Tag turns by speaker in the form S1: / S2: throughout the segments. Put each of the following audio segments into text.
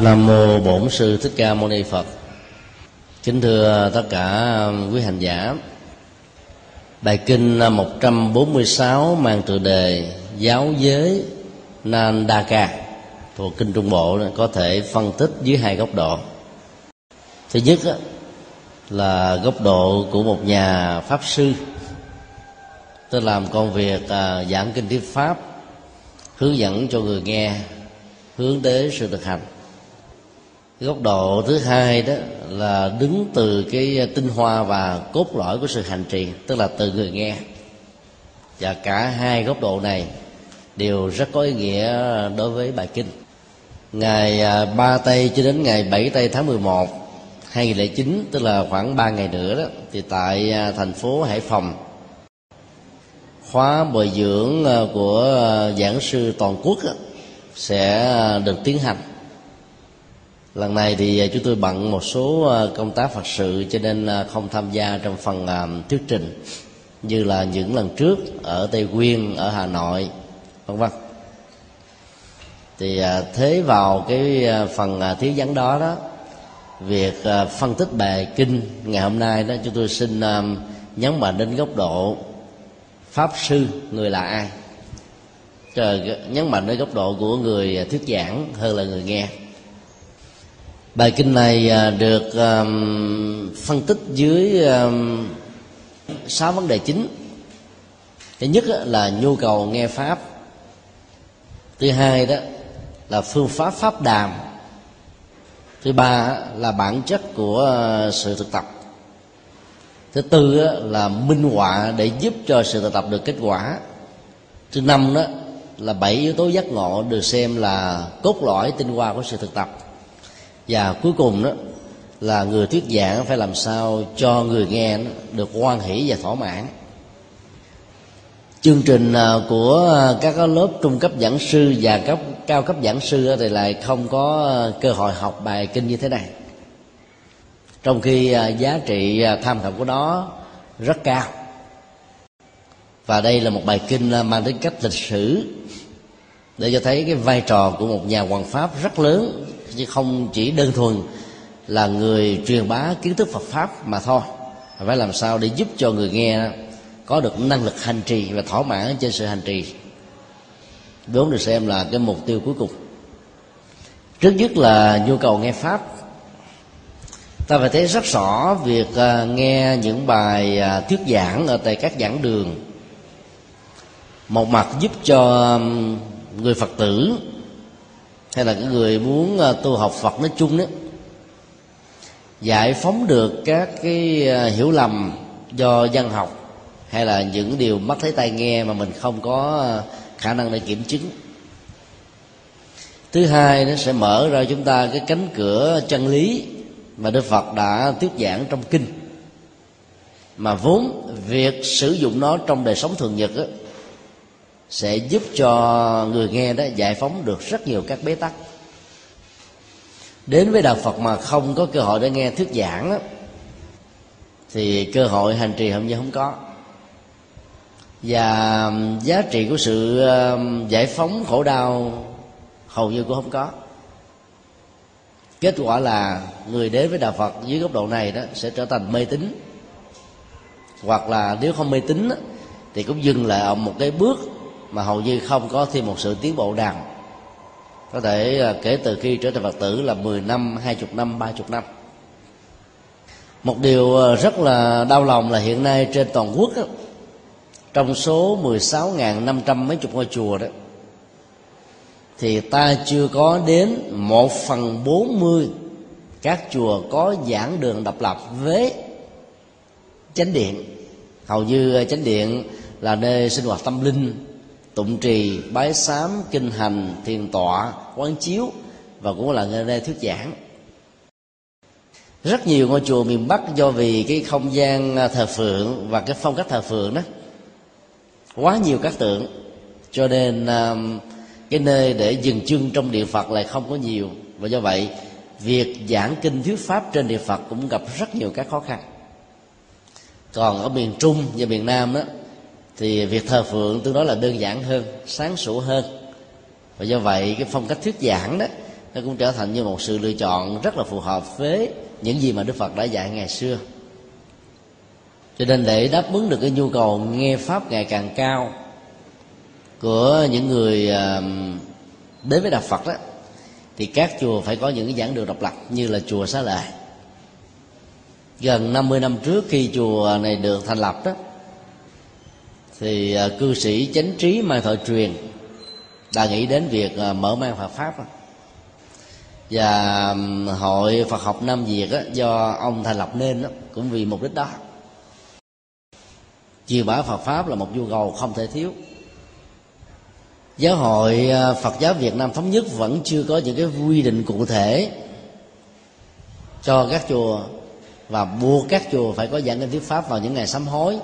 S1: Nam mô Bổn sư Thích Ca Mâu Ni Phật. Kính thưa tất cả um, quý hành giả. Bài kinh uh, 146 mang tựa đề Giáo giới Nandaka thuộc kinh Trung Bộ có thể phân tích dưới hai góc độ. Thứ nhất uh, là góc độ của một nhà pháp sư tôi làm công việc uh, giảng kinh thuyết pháp, hướng dẫn cho người nghe, hướng tới sự thực hành góc độ thứ hai đó là đứng từ cái tinh hoa và cốt lõi của sự hành trì, tức là từ người nghe. Và cả hai góc độ này đều rất có ý nghĩa đối với bài kinh. Ngày à, 3 tây cho đến ngày 7 tây tháng 11 2009 tức là khoảng 3 ngày nữa đó, thì tại à, thành phố Hải Phòng, khóa bồi dưỡng à, của giảng sư toàn quốc sẽ được tiến hành lần này thì à, chúng tôi bận một số à, công tác phật sự cho nên à, không tham gia trong phần thuyết trình như là những lần trước ở tây nguyên ở hà nội vân vân. Thì thế vào cái phần thiếu vắng đó đó việc phân tích bài kinh ngày hôm nay đó chúng tôi xin nhấn mạnh đến góc độ pháp sư người là ai. Trời, nhấn mạnh đến góc độ của người thuyết giảng hơn là người nghe bài kinh này à, được phân tích dưới sáu vấn đề chính. Thứ nhất là nhu cầu nghe pháp. Thứ hai đó là phương pháp pháp đàm. Thứ ba là bản chất của ờ, sự thực tập. Thứ tư là minh họa để giúp cho sự thực tập được kết quả. Thứ năm đó là bảy yếu tố giác ngộ được xem là cốt lõi tinh hoa của sự thực tập và cuối cùng đó là người thuyết giảng phải làm sao cho người nghe được hoan hỷ và thỏa mãn. Chương trình à, của à, các lớp trung cấp giảng sư và cấp, cao cấp giảng sư thì lại không có à, cơ hội học bài kinh như thế này. Trong khi giá trị tham khảo của nó rất cao. Và đây là một bài kinh mang tính cách lịch sử để cho thấy cái vai trò của một nhà hoàng pháp rất lớn chứ không chỉ đơn thuần là người truyền bá kiến thức Phật pháp mà thôi. Phải làm sao để giúp cho người nghe có được năng lực hành trì và thỏa mãn trên sự hành trì? Vốn được xem là cái mục tiêu cuối cùng. Trước nhất là nhu cầu nghe pháp. Ta phải thấy rất rõ việc à, nghe những bài à, thuyết giảng ở tại các giảng đường. Một mặt giúp cho người phật tử hay là cái người muốn à, tu học phật nói chung đó giải phóng được các cái à, hiểu lầm do dân học hay là những điều mắt thấy tai nghe mà mình không có à, khả năng để kiểm chứng. Thứ hai nó sẽ mở ra chúng ta cái cánh cửa chân lý mà đức phật đã thuyết giảng trong kinh. Mà vốn việc sử dụng nó trong đời sống thường nhật đó, sẽ giúp cho người nghe đó giải phóng được rất nhiều các bế tắc. Đến với đạo phật mà không có cơ hội để nghe thuyết giảng đó, thì cơ hội hành trì hôm nay không có. Và giá trị của sự giải phóng khổ đau hầu như cũng không có. Kết quả là người đến với đạo phật dưới góc độ này đó sẽ trở thành mê tín. Hoặc là nếu không mê tín thì cũng dừng lại ở một cái bước mà hầu như không có thêm một sự tiến bộ nào. Có thể à, kể từ khi trở thành phật tử là 10 năm, 20 năm, 30 năm. Một điều à, rất là đau lòng là hiện nay trên toàn quốc đó, trong số 16.500 mấy chục ngôi chùa đó thì ta chưa có đến một phần bốn mươi các chùa có giảng đường độc lập với chánh điện. Hầu như à, chánh điện là nơi sinh hoạt tâm linh tụng trì, bái sám, kinh hành, thiền tọa quán chiếu và cũng là nơi thuyết giảng. Rất nhiều ngôi chùa miền bắc do vì cái không gian à, thờ phượng và cái phong cách thờ phượng đó, quá nhiều các tượng. Cho nên à, cái nơi để dừng chân trong điện phật lại không có nhiều. Và do vậy, việc giảng kinh thuyết pháp trên điện phật cũng gặp rất nhiều các khó khăn. Còn ở miền trung và miền nam đó thì việc thờ phượng tương đối là đơn giản hơn, sáng sủa hơn. Và do vậy, cái phong cách thuyết giảng đó, nó cũng trở thành như một sự lựa chọn rất là phù hợp với những gì mà đức phật đã dạy ngày xưa. Cho nên để đáp ứng được cái nhu cầu nghe pháp ngày càng cao của những người đến với đạo phật đó, thì các chùa phải có những cái giảng đường độc lập như là chùa xá lợi gần 50 năm trước khi chùa này được thành lập đó thì à, cư sĩ chánh trí mai thoại truyền đã nghĩ đến việc à, mở mang Phật pháp. Và hội Phật học Nam Việt do ông thành lập nên cũng vì mục đích đó. Truyền bá Phật pháp là một nhu cầu không thể thiếu. Giáo hội à, Phật giáo Việt Nam thống nhất vẫn chưa có những cái quy định cụ thể cho các chùa và buộc các chùa phải có giảng kinh thuyết pháp vào những ngày sám hối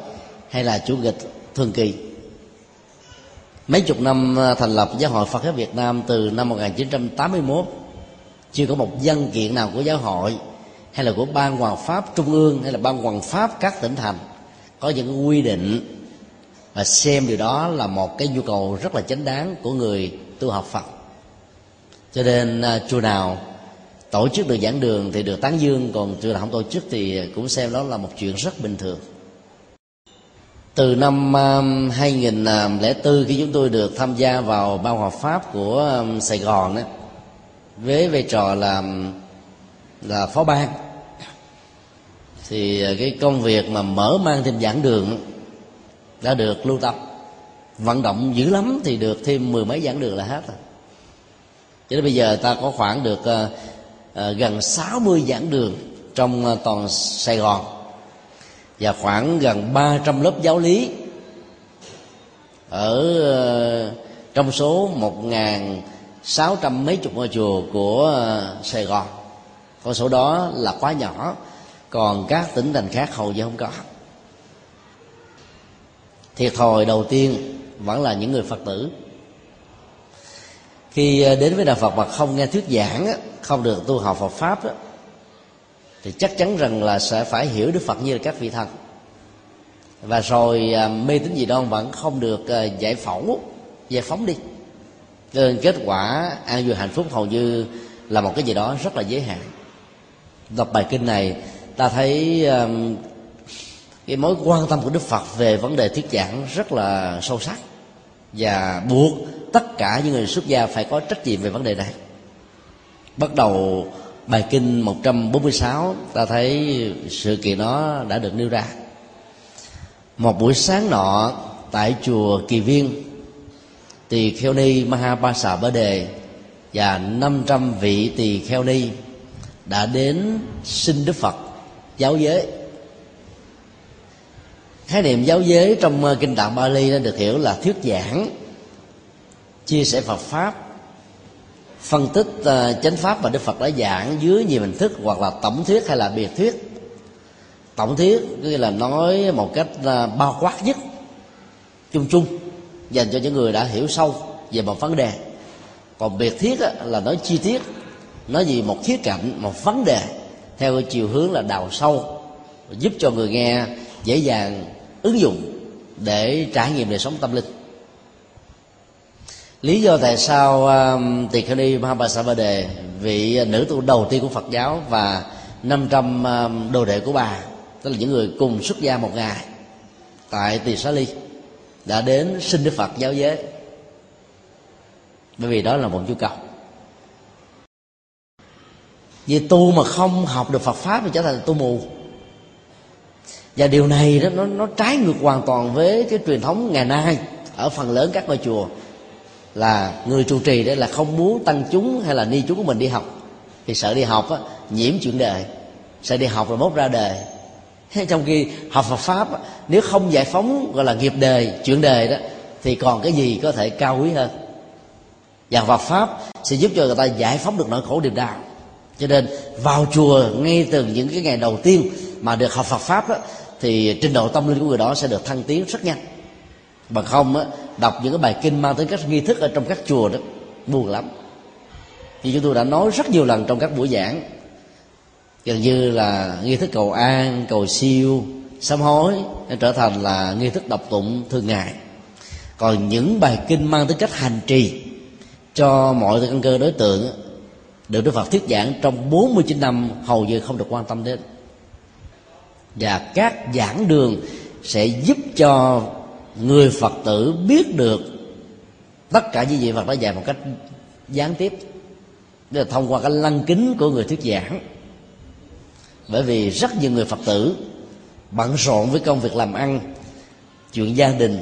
S1: hay là chủ nghịch thường kỳ. Mấy chục năm à, thành lập giáo hội Phật giáo Việt Nam từ năm 1981 chưa có một văn kiện nào của giáo hội, hay là của ban hoàng pháp trung ương, hay là ban hoàng pháp các tỉnh thành, có những quy định và xem điều đó là một cái nhu cầu rất là chính đáng của người tu học Phật. Cho nên à, chùa nào tổ chức được giảng đường thì được tán dương, còn chùa nào không tổ chức thì cũng xem đó là một chuyện rất bình thường từ năm um, 2004 um, khi chúng tôi được tham gia vào ban hòa pháp của um, Sài Gòn đó, với vai trò là là phó ban thì uh, cái công việc mà mở mang thêm giảng đường đã được lưu tâm. Vận động dữ lắm thì được thêm mười mấy giảng đường là hết rồi. Cho nên bây giờ ta có khoảng được uh, uh gần 60 giảng đường trong uh, toàn Sài Gòn và khoảng gần 300 lớp giáo lý. Ở ờ, trong số một ngàn sáu trăm mấy chục ngôi chùa của ờ, Sài Gòn. Con số đó là quá nhỏ. Còn các tỉnh thành khác hầu như không có. Thiệt thòi đầu tiên vẫn là những người phật tử. Khi ờ, đến với đạo phật mà không nghe thuyết giảng không được tu học phật pháp thì chắc chắn rằng là sẽ phải hiểu đức phật như là các vị thần. Và rồi à, mê tín gì đoan vẫn không được à, giải phẫu, giải phóng đi. Nên kết quả an vui hạnh phúc hầu như là một cái gì đó rất là giới hạn. Đọc bài kinh này, ta thấy à, cái mối quan tâm của đức phật về vấn đề thuyết giảng rất là sâu sắc. Và buộc tất cả những người xuất gia phải có trách nhiệm về vấn đề này. Bắt đầu bài kinh 146 ta thấy sự kiện đó đã được nêu ra. Một buổi sáng nọ, tại chùa Kỳ Viên, tỳ kheo ni Mahapasa Bá Đề và 500 vị tỳ kheo ni đã đến xin Đức Phật giáo giới. Khái niệm giáo giới trong kinh tạng Bali đã được hiểu là thuyết giảng, chia sẻ Phật pháp phân tích uh, chánh pháp mà Đức Phật đã giảng dưới nhiều hình thức hoặc là tổng thuyết hay là biệt thuyết. Tổng thuyết nghĩa là nói một cách uh, bao quát nhất chung chung dành cho những người đã hiểu sâu về một vấn đề. Còn biệt thuyết là nói chi tiết nói gì một khía cạnh một vấn đề theo chiều hướng là đào sâu giúp cho người nghe dễ dàng ứng dụng để trải nghiệm đời sống tâm linh lý do tại sao um, tỳ kheo ni Đề, vị nữ tu đầu tiên của Phật giáo và 500 um, đồ đệ của bà tức là những người cùng xuất gia một ngày tại tỳ xá ly đã đến xin đức phật giáo giới. Bởi vì đó là một nhu cầu. Vì tu mà không học được phật pháp thì trở thành tu mù. Và điều này đó nó nó trái ngược hoàn toàn với cái truyền thống ngày nay ở phần lớn các ngôi chùa là người trụ trì đấy là không muốn tăng chúng hay là ni chúng của mình đi học. Thì sợ đi học á, nhiễm chuyện đời. Sợ đi học rồi mốt ra đời. Trong khi học Phật pháp nếu không giải phóng gọi là nghiệp đời chuyện đời đó thì còn cái gì có thể cao quý hơn? Và Phật pháp sẽ giúp cho người ta giải phóng được nỗi khổ điềm đau. Cho nên vào chùa ngay từ những cái ngày đầu tiên mà được học Phật pháp đó, thì trình độ tâm linh của người đó sẽ được thăng tiến rất nhanh bằng không á, đọc những cái bài kinh mang tới các nghi thức ở trong các chùa đó buồn lắm. Thì chúng tôi đã nói rất nhiều lần trong các buổi giảng. Gần như là nghi thức cầu an cầu siêu sám hối trở thành là nghi thức đọc tụng thường ngày. Còn những bài kinh mang tới cách hành trì cho mọi căn cơ đối tượng được Đức Phật thuyết giảng trong 49 năm hầu như không được quan tâm đến. Và các giảng đường sẽ giúp cho người Phật tử biết được tất cả những gì Phật đã dạy một cách gián tiếp. Tức là thông qua cái lăng kính của người thuyết giảng. Bởi vì rất nhiều người Phật tử bận rộn với công việc làm ăn, chuyện gia đình,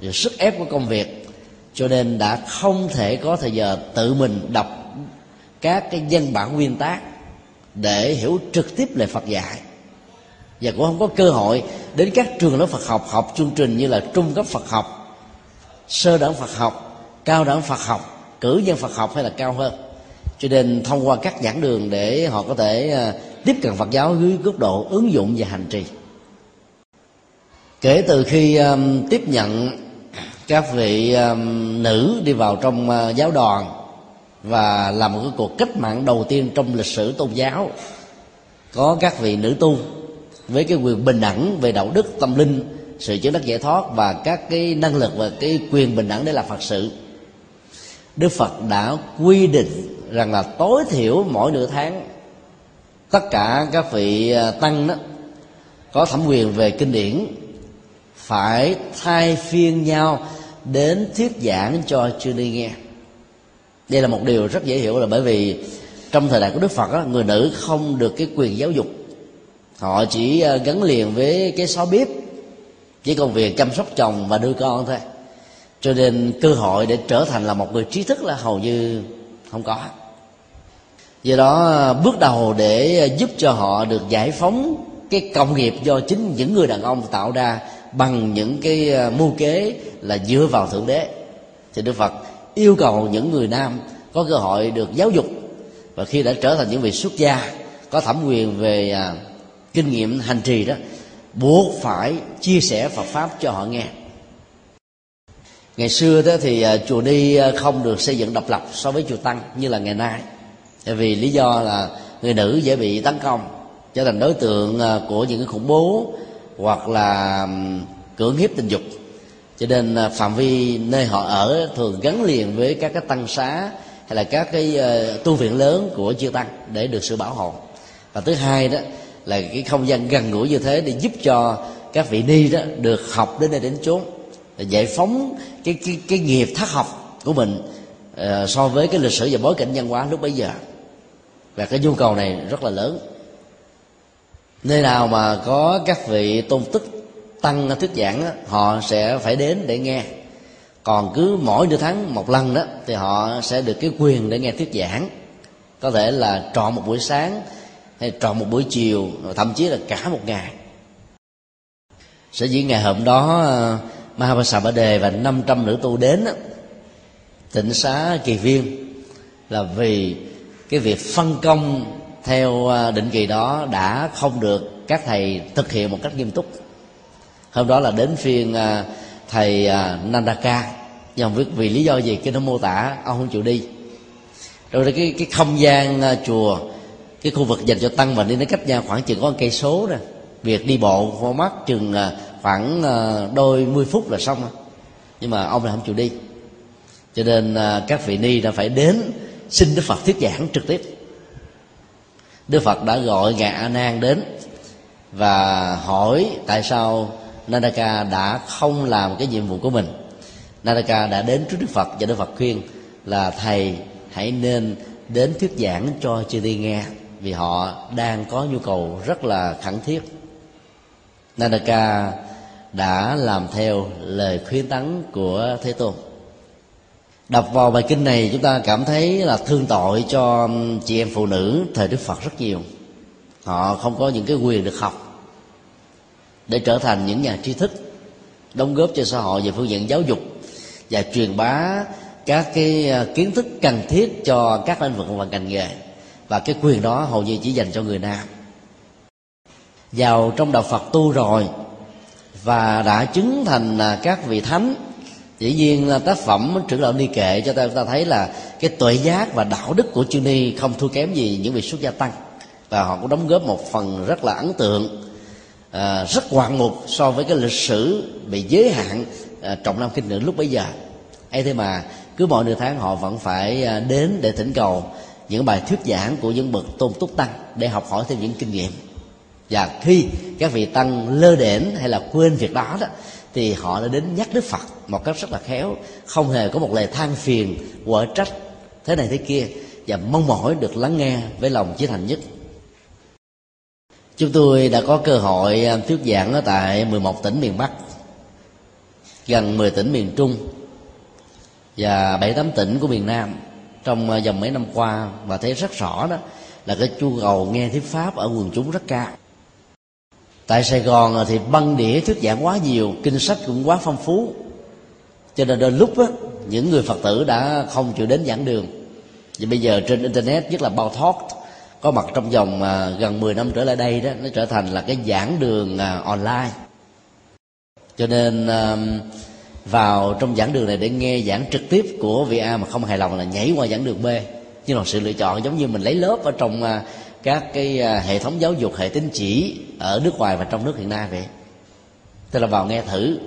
S1: rồi sức ép của công việc, cho nên đã không thể có thời giờ tự mình đọc các cái văn bản nguyên tác để hiểu trực tiếp lời Phật dạy và cũng không có cơ hội đến các trường lớp Phật học học chương trình như là trung cấp Phật học sơ đẳng Phật học cao đẳng Phật học cử nhân Phật học hay là cao hơn. Cho nên thông qua các giảng đường để họ có thể à, tiếp cận Phật giáo dưới góc độ ứng dụng và hành trì. Kể từ khi um, tiếp nhận các vị um, nữ đi vào trong uh, giáo đoàn và làm một cái cuộc cách mạng đầu tiên trong lịch sử tôn giáo có các vị nữ tu với cái quyền bình đẳng về đạo đức tâm linh sự chứng đắc giải thoát và các cái năng lực và cái quyền bình đẳng để làm phật sự. Đức phật đã quy định rằng là tối thiểu mỗi nửa tháng tất cả các vị à, tăng đó có thẩm quyền về kinh điển phải thay phiên nhau đến thuyết giảng cho chư ni nghe. Đây là một điều rất dễ hiểu là bởi vì trong thời đại của đức phật đó, người nữ không được cái quyền giáo dục họ chỉ ờ, gắn liền với cái xó bếp chỉ công việc chăm sóc chồng và nuôi con thôi. Cho nên cơ hội để trở thành là một người trí thức là hầu như không có. Do đó ờ, bước đầu để ờ, giúp cho họ được giải phóng cái công nghiệp do chính những người đàn ông tạo ra bằng những cái mưu kế là dựa vào thượng đế. Thì đức phật yêu cầu những người nam có cơ hội được giáo dục và khi đã trở thành những vị xuất gia, có thẩm quyền về kinh nghiệm hành trì đó, buộc phải chia sẻ Phật pháp cho họ nghe. Ngày xưa đó thì à, chùa đi à, không được xây dựng độc lập so với chùa tăng như là ngày nay. Tại vì lý do là người nữ dễ bị tấn công, trở thành đối tượng à, của những cái khủng bố hoặc là cưỡng hiếp tình dục. Cho nên phạm vi nơi họ ở thường gắn liền với các cái tăng xá hay là các cái tu viện lớn của chư tăng để được sự bảo hộ. Và thứ hai đó là cái không gian gần gũi như thế để giúp cho các vị ni đó được học đến đây đến chốn giải phóng cái cái cái nghiệp thất học của mình uh, so với cái lịch sử và bối cảnh văn hóa lúc bấy giờ. Và cái nhu cầu này rất là lớn. Nơi nào mà có các vị tôn tức tăng thuyết giảng đó, họ sẽ phải đến để nghe. Còn cứ mỗi nửa tháng một lần đó thì họ sẽ được cái quyền để nghe thuyết giảng. Có thể là trọn một buổi sáng hay trọn một buổi chiều thậm chí là cả một ngày. Sở dĩ ngày hôm đó ờ, Mahabhasa Ba Đề và 500 nữ tu đến tịnh xá kỳ viên, là vì cái việc phân công theo ờ, định kỳ đó đã không được các thầy thực hiện một cách nghiêm túc. Hôm đó là đến phiên ờ, thầy Nandaka, nhưng không biết vì lý do gì cái nó mô tả, ông không chịu đi. Rồi cái cái không gian chùa cái khu vực dành cho tăng và đi nó cách nhau khoảng chừng có một cây số nè. Việc đi bộ vô mắt chừng à, khoảng à, đôi mươi phút là xong nhưng mà ông lại không chịu đi. Cho nên à, các vị ni đã phải đến xin đức phật thuyết giảng trực tiếp. Đức phật đã gọi ngài a nan đến và hỏi tại sao Nandaka đã không làm cái nhiệm vụ của mình. Nandaka đã đến trước Đức Phật và Đức Phật khuyên là, thầy, hãy nên đến thuyết giảng cho chư đi nghe vì họ đang có nhu cầu rất là khẩn thiết. Nanaka đã làm theo lời khuyến tấn của Thế Tôn. Đọc vào bài kinh này, chúng ta cảm thấy là thương tội cho chị em phụ nữ thời Đức Phật rất nhiều. Họ không có những cái quyền được học Để trở thành những nhà tri thức, Đóng góp cho xã hội về phương diện giáo dục Và truyền bá các cái à, kiến thức cần thiết cho các lĩnh vực và ngành nghề và cái quyền đó hầu như chỉ dành cho người nam. Vào trong đạo phật tu rồi và đã chứng thành à, các vị thánh dĩ nhiên tác phẩm trưởng lão ni kệ cho ta ta thấy là cái tuệ giác và đạo đức của chư ni không thua kém gì những vị xuất gia tăng. Và họ cũng đóng góp một phần rất là ấn tượng à, rất ngoạn mục so với cái lịch sử bị giới hạn à, trọng nam kinh nữ lúc bấy giờ. Ấy thế mà cứ mỗi nửa tháng họ vẫn phải à, đến để thỉnh cầu những bài thuyết giảng của những bậc tôn túc tăng để học hỏi thêm những kinh nghiệm. Và khi các vị tăng lơ đễnh hay là quên việc đó đó, thì họ đã đến nhắc đức phật một cách rất là khéo, không hề có một lời than phiền, quở trách, thế này thế kia, và mong mỏi được lắng nghe với lòng chí thành nhất. Chúng tôi đã có cơ hội à, thuyết giảng ở tại 11 tỉnh miền Bắc, gần 10 tỉnh miền Trung và bảy tám tỉnh của miền Nam trong ờ, vòng mấy năm qua và thấy rất rõ đó là cái chu cầu nghe thuyết pháp ở quần chúng rất cao. Tại sài gòn ờ, thì băng đĩa thuyết giảng quá nhiều kinh sách cũng quá phong phú. Cho nên đôi lúc á, những người phật tử đã không chịu đến giảng đường. Và bây giờ trên internet nhất là bao thoát có mặt trong vòng ờ, gần 10 năm trở lại đây đó nó trở thành là cái giảng đường online. Cho nên vào trong giảng đường này để nghe giảng trực tiếp của vị A mà không hài lòng là nhảy qua giảng đường B. Nhưng là sự lựa chọn giống như mình lấy lớp ở trong à, các cái à, hệ thống giáo dục, hệ tín chỉ ở nước ngoài và trong nước hiện nay vậy. Tức là vào nghe thử,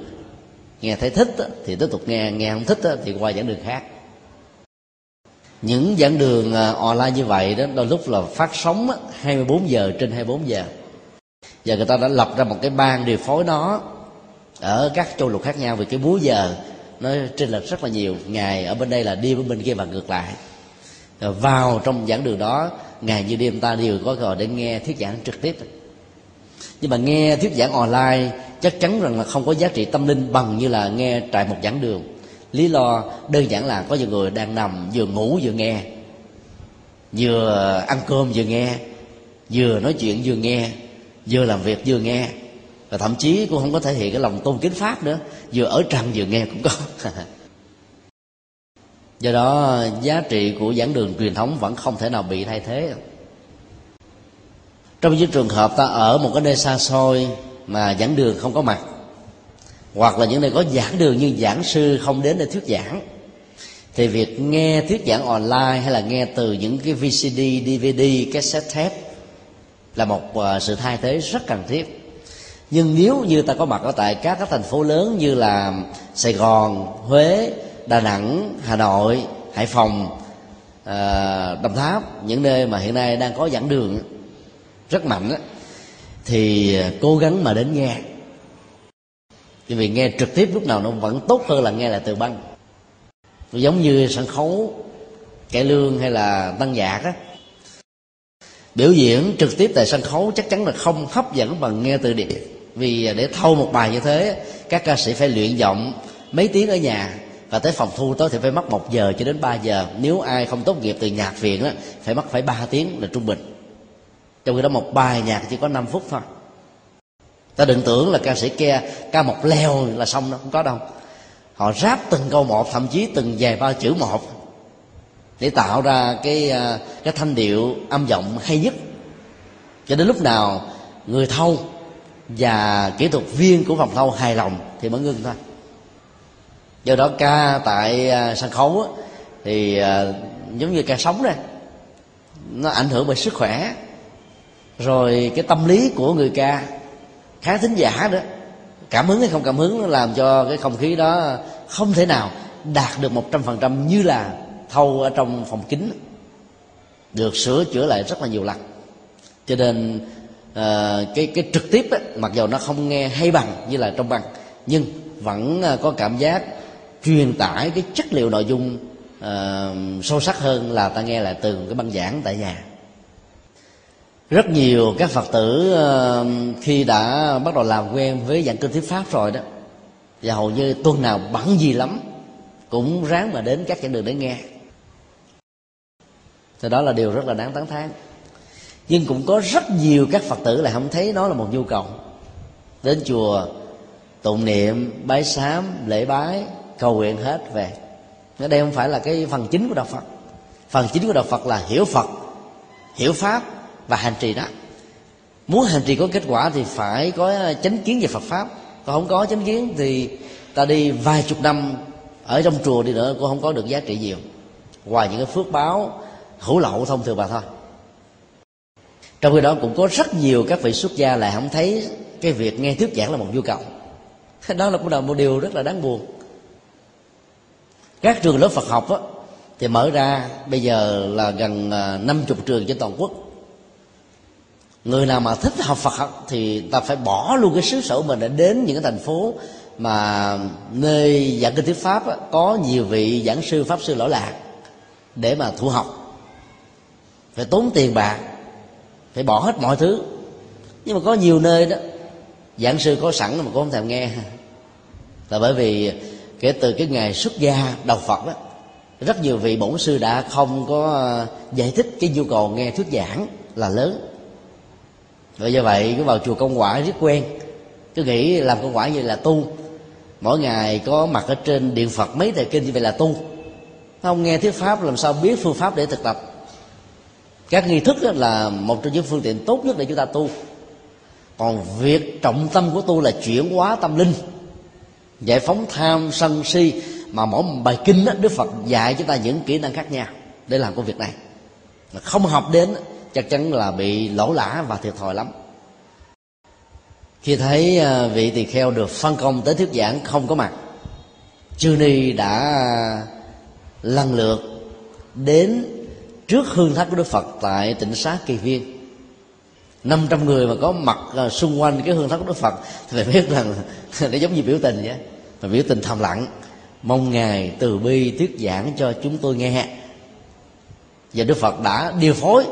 S1: nghe thấy thích thì tiếp tục nghe nghe không thích thì qua giảng đường khác. Những giảng đường à, online như vậy đó, đôi lúc là phát sóng 24 giờ, trên 24 giờ. Và người ta đã lập ra một cái ban điều phối nó ở các châu lục khác nhau vì cái múi giờ nó trên lệch rất là nhiều. Ngày ở bên đây là đi bên kia và ngược lại. Rồi vào trong giảng đường đó ngày như đêm ta đều có cơ hội để nghe thuyết giảng trực tiếp. Nhưng mà nghe thuyết giảng online, chắc chắn rằng là không có giá trị tâm linh bằng như là nghe tại một giảng đường. Lý do đơn giản là có nhiều người đang nằm vừa ngủ vừa nghe, vừa ăn cơm vừa nghe, vừa nói chuyện vừa nghe, vừa làm việc vừa nghe và thậm chí cũng không có thể hiện cái lòng tôn kính pháp nữa. Vừa ở trần vừa nghe cũng có. Do đó giá trị của giảng đường truyền thống vẫn không thể nào bị thay thế. Trong những trường hợp ta ở một cái nơi xa xôi mà giảng đường không có mặt hoặc là những nơi có giảng đường nhưng giảng sư không đến để thuyết giảng thì việc nghe thuyết giảng online hay là nghe từ những cái VCD, DVD, cassette tape là một ờ, sự thay thế rất cần thiết nhưng nếu như ta có mặt ở tại các các thành phố lớn như là Sài Gòn, Huế, Đà Nẵng, Hà Nội, Hải Phòng, à, Đồng Tháp những nơi mà hiện nay đang có giảng đường rất mạnh đó, thì cố gắng mà đến nghe. Bởi vì nghe trực tiếp lúc nào nó vẫn tốt hơn là nghe lại từ băng. Giống như sân khấu cải lương hay là tăng nhạc á. Biểu diễn trực tiếp tại sân khấu chắc chắn là không hấp dẫn bằng nghe từ điện vì để thâu một bài như thế, các ca sĩ phải luyện giọng mấy tiếng ở nhà. Và tới phòng thu tối thì phải mất một giờ cho đến 3 giờ. Nếu ai không tốt nghiệp từ nhạc viện đó phải mất phải 3 tiếng là trung bình. Trong khi đó một bài nhạc chỉ có 5 phút thôi. Ta đừng tưởng là ca sĩ kia ca một leo là xong đâu, không có đâu. Họ ráp từng câu một, thậm chí từng vài ba chữ một, để tạo ra cái à, cái thanh điệu âm giọng hay nhất. Cho đến lúc nào người thâu và kỹ thuật viên của phòng thâu hài lòng thì mới ngưng thôi. Do đó ca tại à, sân khấu á, thì à, giống như ca sống đây nó ảnh hưởng bởi sức khỏe rồi cái tâm lý của người ca khá thính giả đó. Cảm hứng hay không cảm hứng nó làm cho cái không khí đó không thể nào đạt được một trăm phần trăm như là thâu ở trong phòng kính được sửa chữa lại rất là nhiều lần. Cho nên uh, cái cái trực tiếp ấy, mặc dù nó không nghe hay bằng như là trong băng nhưng vẫn ờ, có cảm giác truyền tải cái chất liệu nội dung uh, sâu sắc hơn là ta nghe lại từ cái băng giảng tại nhà. Rất nhiều các phật tử uh, khi đã bắt đầu làm quen với dạng kinh thuyết pháp rồi đó và hầu như tuần nào bận gì lắm cũng ráng mà đến các giảng đường để nghe. Thì đó là điều rất là đáng tán thán nhưng cũng có rất nhiều các phật tử lại không thấy nó là một nhu cầu. Đến chùa, tụng niệm, bái sám, lễ bái, cầu nguyện hết về. Ở đây không phải là cái phần chính của đạo phật. Phần chính của đạo phật là hiểu phật, hiểu pháp và hành trì đó. Muốn hành trì có kết quả thì phải có chánh kiến về phật pháp. Còn không có chánh kiến thì ta đi vài chục năm ở trong chùa đi nữa cũng không có được giá trị nhiều. Ngoài những cái phước báo hữu lậu thông thường mà thôi trong khi đó cũng có rất nhiều các vị xuất gia lại không thấy cái việc nghe thuyết giảng là một nhu cầu. Đó là cũng là một điều rất là đáng buồn. Các trường lớp phật học á, thì mở ra bây giờ là gần à, 50 trường trên toàn quốc. Người nào mà thích học Phật thì ta phải bỏ luôn cái xứ sở mình để đến những cái thành phố mà nơi giảng kinh thuyết pháp có nhiều vị giảng sư pháp sư lỗi lạc để mà thu học. Phải tốn tiền bạc phải bỏ hết mọi thứ. Nhưng mà có nhiều nơi đó, giảng sư có sẵn mà cũng không thèm nghe. Là bởi vì kể từ cái ngày xuất gia đầu phật đó, rất nhiều vị bổn sư đã không có ờ, giải thích cái nhu cầu nghe thuyết giảng là lớn. Rồi do vậy, cứ vào chùa công quả rất quen. Cứ nghĩ làm công quả như là tu. Mỗi ngày có mặt ở trên điện phật mấy thời kinh như vậy là tu. Không nghe thuyết pháp, làm sao biết phương pháp để thực tập? Các nghi thức là một trong những phương tiện tốt nhất để chúng ta tu. Còn việc trọng tâm của tu là chuyển hóa tâm linh giải phóng tham sân si mà mỗi một bài kinh đó, đức phật dạy chúng ta những kỹ năng khác nhau để làm công việc này. Mà không học đến chắc chắn là bị lỗ lã và thiệt thòi lắm. Khi thấy à, vị tỳ kheo được phân công tới thuyết giảng không có mặt chư ni đã lần lượt đến trước hương tháp của đức phật tại tỉnh xá kỳ viên. 500 người mà có mặt à, xung quanh cái hương tháp của đức phật thì phải biết rằng nó giống như biểu tình vậy. Mà biểu tình thầm lặng, mong ngài từ bi thuyết giảng cho chúng tôi nghe. Và đức phật đã điều phối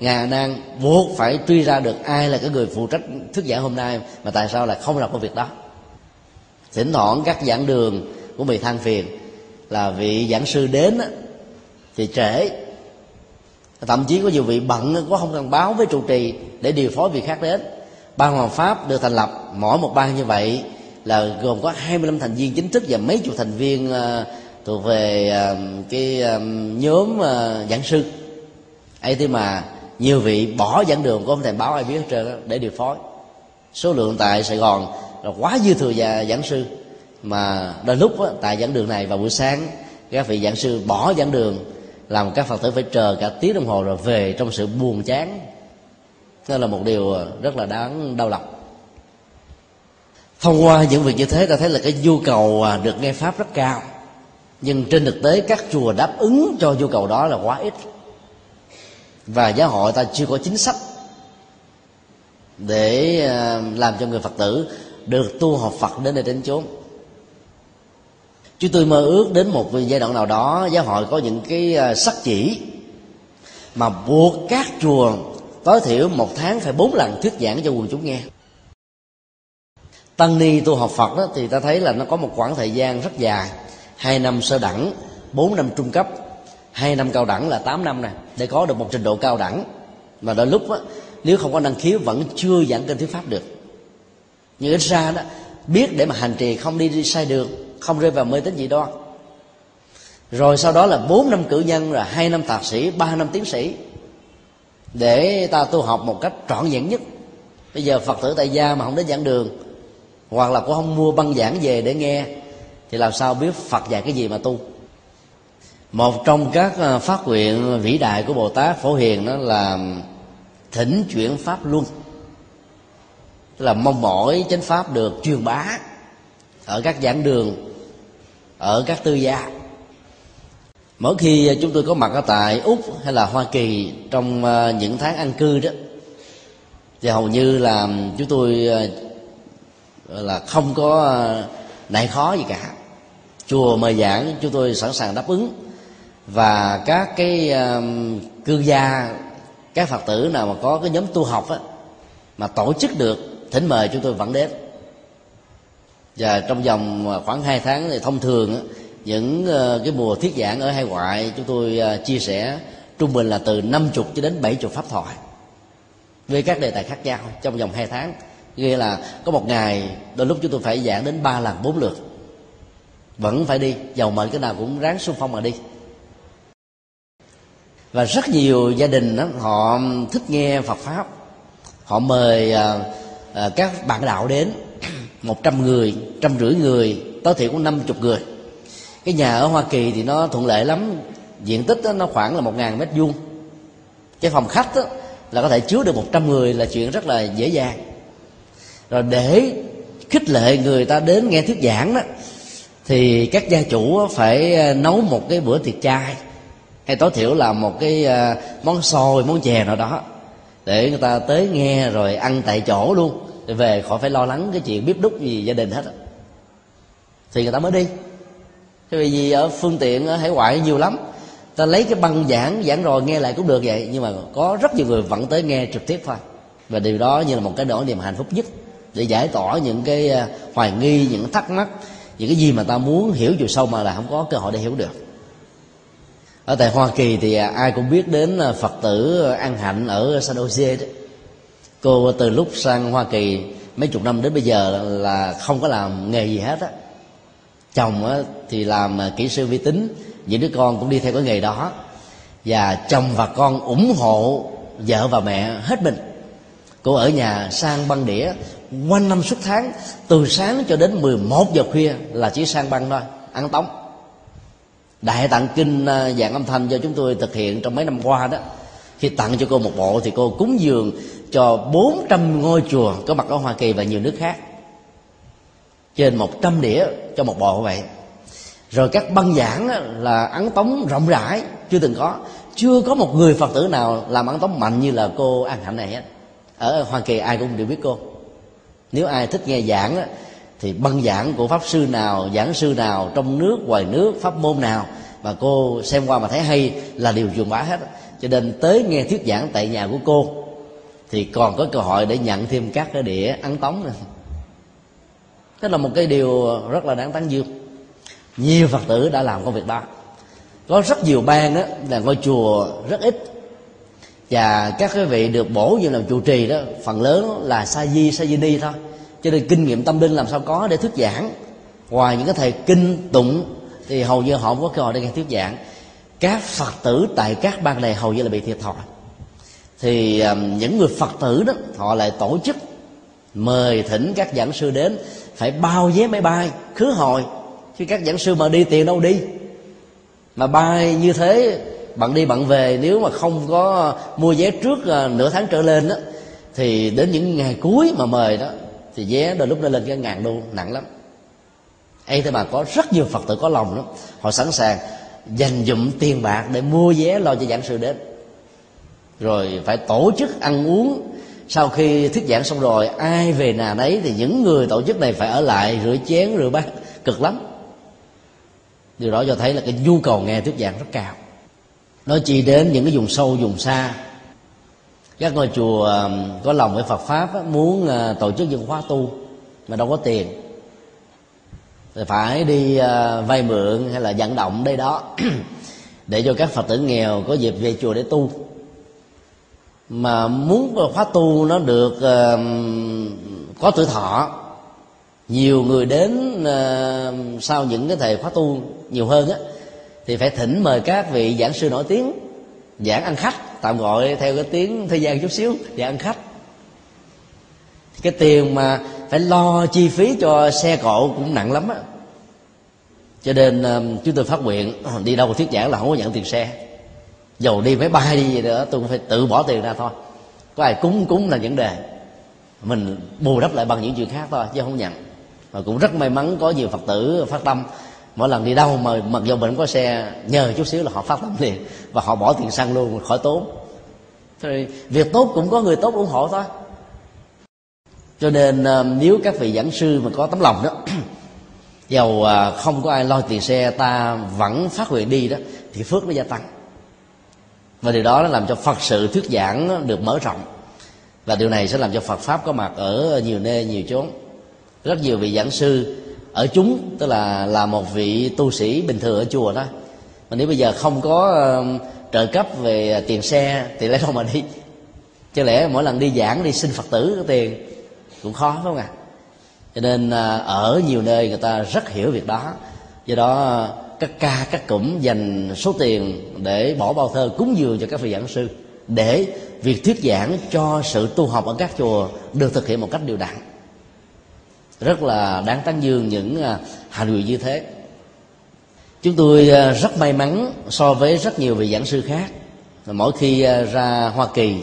S1: ngài đang buộc phải truy ra được ai là cái người phụ trách thuyết giảng hôm nay mà tại sao lại không làm công việc đó. Thỉnh thoảng các giảng đường của bị than phiền là vị giảng sư đến thì trễ thậm chí có nhiều vị bận có không cần báo với trụ trì để điều phối việc khác đến. Ban hoàng pháp được thành lập mỗi một ban như vậy là gồm có 25 thành viên chính thức và mấy chục thành viên uh, thuộc về uh, cái uh, nhóm uh, giảng sư. Ấy thế mà nhiều vị bỏ giảng đường cũng không thể báo ai biết hết trơn để điều phối. Số lượng tại sài gòn là quá dư thừa và giảng sư. Mà đôi lúc đó, tại giảng đường này vào buổi sáng các vị giảng sư bỏ giảng đường làm các phật tử phải chờ cả tiếng đồng hồ rồi về trong sự buồn chán. Đó là một điều ờ, rất là đáng đau lòng. Thông qua những việc như thế, ta thấy là cái nhu cầu à, được nghe pháp rất cao. Nhưng trên thực tế, các chùa đáp ứng cho nhu cầu đó là quá ít. Và giáo hội ta chưa có chính sách để à, làm cho người phật tử được tu học phật đến nơi đến chốn chúng tôi mơ ước đến một giai đoạn nào đó giáo hội có những cái ờ, sắc chỉ mà buộc các chùa tối thiểu một tháng phải bốn lần thuyết giảng cho quần chúng nghe. Tăng ni tu học phật đó, thì ta thấy là nó có một khoảng thời gian rất dài. Hai năm sơ đẳng bốn năm trung cấp. Hai năm cao đẳng là 8 năm này để có được một trình độ cao đẳng. Mà đôi lúc đó, nếu không có năng khiếu vẫn chưa giảng kinh thuyết pháp được. Nhưng ít ra đó biết để mà hành trì không đi, đi sai đường không rơi vào mê tín dị đoan rồi sau đó là 4 năm cử nhân là hai năm thạc sĩ, ba năm tiến sĩ, để ta tu học một cách trọn vẹn nhất. Bây giờ phật tử tại gia mà không đến giảng đường, hoặc là cũng không mua băng giảng về để nghe, thì làm sao biết phật dạy cái gì mà tu? Một trong các ờ, phát nguyện vĩ đại của bồ tát phổ hiền đó là thỉnh chuyển pháp luân. Tức là mong mỏi chánh pháp được truyền bá ở các giảng đường, ở các tư gia. Mỗi khi chúng tôi có mặt ở tại úc hay là hoa kỳ trong ờ, những tháng ăn cư đó, thì hầu như là chúng tôi ờ, là không có ờ, nại khó gì cả. Chùa mời giảng chúng tôi sẵn sàng đáp ứng và các cái cư gia, các phật tử nào mà có cái nhóm tu học á, mà tổ chức được, thỉnh mời chúng tôi vẫn đến và trong vòng à, khoảng 2 tháng thì thông thường những ờ, cái mùa thuyết giảng ở hai ngoại chúng tôi à, chia sẻ trung bình là từ 50 cho đến 70 pháp thoại với các đề tài khác nhau trong vòng 2 tháng. Nghĩa là có một ngày đôi lúc chúng tôi phải giảng đến ba lần bốn lượt vẫn phải đi giàu mệnh cái nào cũng ráng xung phong mà đi. Và rất nhiều gia đình đó, họ thích nghe Phật pháp họ mời à, các bạn đạo đến một trăm người trăm rưỡi người tối thiểu cũng năm chục người. Cái nhà ở Hoa Kỳ thì nó thuận lợi lắm diện tích đó, nó khoảng là một ngàn mét vuông. Cái phòng khách đó, là có thể chứa được một trăm người là chuyện rất là dễ dàng. Rồi để khích lệ người ta đến nghe thuyết giảng đó thì các gia chủ phải ờ, nấu một cái bữa tiệc chay hay tối thiểu là một cái ờ, món xôi món chè nào đó để người ta tới nghe rồi ăn tại chỗ luôn về khỏi phải lo lắng cái chuyện bếp đúc gì gia đình hết thì người ta mới đi. Bởi vì ở phương tiện, ở hải ngoại nhiều lắm. Ta lấy cái băng giảng giảng rồi nghe lại cũng được vậy. Nhưng mà có rất nhiều người vẫn tới nghe trực tiếp thôi. Và điều đó như là một cái nỗi niềm hạnh phúc nhất. Để giải tỏa những cái à, hoài nghi, những thắc mắc, những cái gì mà ta muốn hiểu chiều sâu mà là không có cơ hội để hiểu được. Ở tại Hoa Kỳ thì à, ai cũng biết đến à, Phật tử An Hạnh ở San Jose đó cô từ lúc sang Hoa Kỳ mấy chục năm đến bây giờ là không có làm nghề gì hết á. Chồng á thì làm à, kỹ sư vi tính, những đứa con cũng đi theo cái nghề đó. Và chồng và con ủng hộ vợ và mẹ hết mình. Cô ở nhà sang băng đĩa quanh năm suốt tháng, từ sáng cho đến 11 giờ khuya là chỉ sang băng thôi, ăn tống. Đại tặng kinh à, dạng âm thanh do chúng tôi thực hiện trong mấy năm qua đó, khi tặng cho cô một bộ thì cô cúng dường cho 400 ngôi chùa có mặt ở Hoa Kỳ và nhiều nước khác. Trên 100 đĩa cho một bộ vậy. Rồi các băng giảng là ấn tống rộng rãi, chưa từng có. Chưa có một người phật tử nào làm ấn tống mạnh như là cô an hạnh này hết. Ở hoa kỳ ai cũng đều biết cô. Nếu ai thích nghe giảng thì băng giảng của pháp sư nào, giảng sư nào, trong nước, ngoài nước, pháp môn nào, mà cô xem qua mà thấy hay là điều dùng bá hết. Cho nên tới nghe thuyết giảng tại nhà của cô thì còn có cơ hội để nhận thêm các cái đĩa ấn tống nữa. Đó là một cái điều rất là đáng tán dương. Nhiều phật tử đã làm công việc đó. Có rất nhiều bang đó là ngôi chùa rất ít. Và các cái vị được bổ nhiệm làm trụ trì đó, phần lớn là sa di sa di đi thôi. Cho nên kinh nghiệm tâm linh làm sao có để thuyết giảng. Ngoài những cái thầy kinh, tụng, thì hầu như họ không có cơ hội để nghe thuyết giảng. Các phật tử tại các bang này hầu như là bị thiệt thòi thì um, những người phật tử đó, họ lại tổ chức mời thỉnh các giảng sư đến, phải bao vé máy bay, khứ hồi. Chứ các giảng sư mà đi tiền đâu đi. Mà bay như thế, bạn đi bạn về, nếu mà không có mua vé trước à, nửa tháng trở lên đó, thì đến những ngày cuối mà mời đó, thì vé đôi lúc nó lên cái ngàn đô, nặng lắm. Ấy thế mà có rất nhiều phật tử có lòng đó họ sẵn sàng dành dụm tiền bạc để mua vé lo cho giảng sư đến rồi phải tổ chức ăn uống. Sau khi thuyết giảng xong rồi, ai về nhà đấy thì những người tổ chức này phải ở lại rửa chén, rửa bát, cực lắm. Điều đó cho thấy là cái nhu cầu nghe thuyết giảng rất cao. Nó chỉ đến những cái vùng sâu, vùng xa. Các ngôi chùa có lòng với Phật pháp muốn ờ, tổ chức những khóa tu mà đâu có tiền. Thì phải đi ờ, vay mượn hay là vận động đây đó. Để cho các phật tử nghèo có dịp về chùa để tu mà muốn khóa tu nó được uh, có tuổi thọ. Nhiều người đến uh, sau những cái thầy khóa tu nhiều hơn á thì phải thỉnh mời các vị giảng sư nổi tiếng giảng ăn khách tạm gọi theo cái tiếng thời gian chút xíu giảng ăn khách. Cái tiền mà phải lo chi phí cho xe cộ cũng nặng lắm á. Cho nên uh, chúng tôi phát nguyện đi đâu thuyết giảng là không có nhận tiền xe dầu đi máy bay đi gì nữa tôi cũng phải tự bỏ tiền ra thôi. Có ai cúng cúng là vấn đề. Mình bù đắp lại bằng những chuyện khác thôi, chứ không nhận. Và cũng rất may mắn có nhiều phật tử phát tâm. Mỗi lần đi đâu mà mặc dù mình có xe, nhờ chút xíu là họ phát tâm liền. Và họ bỏ tiền xăng luôn, khỏi tốn. Thì việc tốt cũng có người tốt ủng hộ thôi. Cho nên ờ, nếu các vị giảng sư mà có tấm lòng đó, dầu ờ, không có ai lo tiền xe, ta vẫn phát nguyện đi đó, thì phước nó gia tăng và điều đó nó làm cho phật sự thuyết giảng được mở rộng. Và điều này sẽ làm cho phật pháp có mặt ở nhiều nơi, nhiều chốn. Rất nhiều vị giảng sư ở chúng, tức là là một vị tu sĩ bình thường ở chùa đó. Mà nếu bây giờ không có um, trợ cấp về tiền xe thì lấy đâu mà đi? Chứ lẽ mỗi lần đi giảng, đi xin phật tử có tiền cũng khó, phải không ạ? À? cho nên à, ở nhiều nơi người ta rất hiểu việc đó. Do đó các ca, các cụm dành số tiền để bỏ bao thơ cúng dường cho các vị giảng sư để việc thuyết giảng cho sự tu học ở các chùa được thực hiện một cách đều đặn. Rất là đáng tán dương những à, hành vi như thế. Chúng tôi à, rất may mắn so với rất nhiều vị giảng sư khác. Mỗi khi à, ra hoa kỳ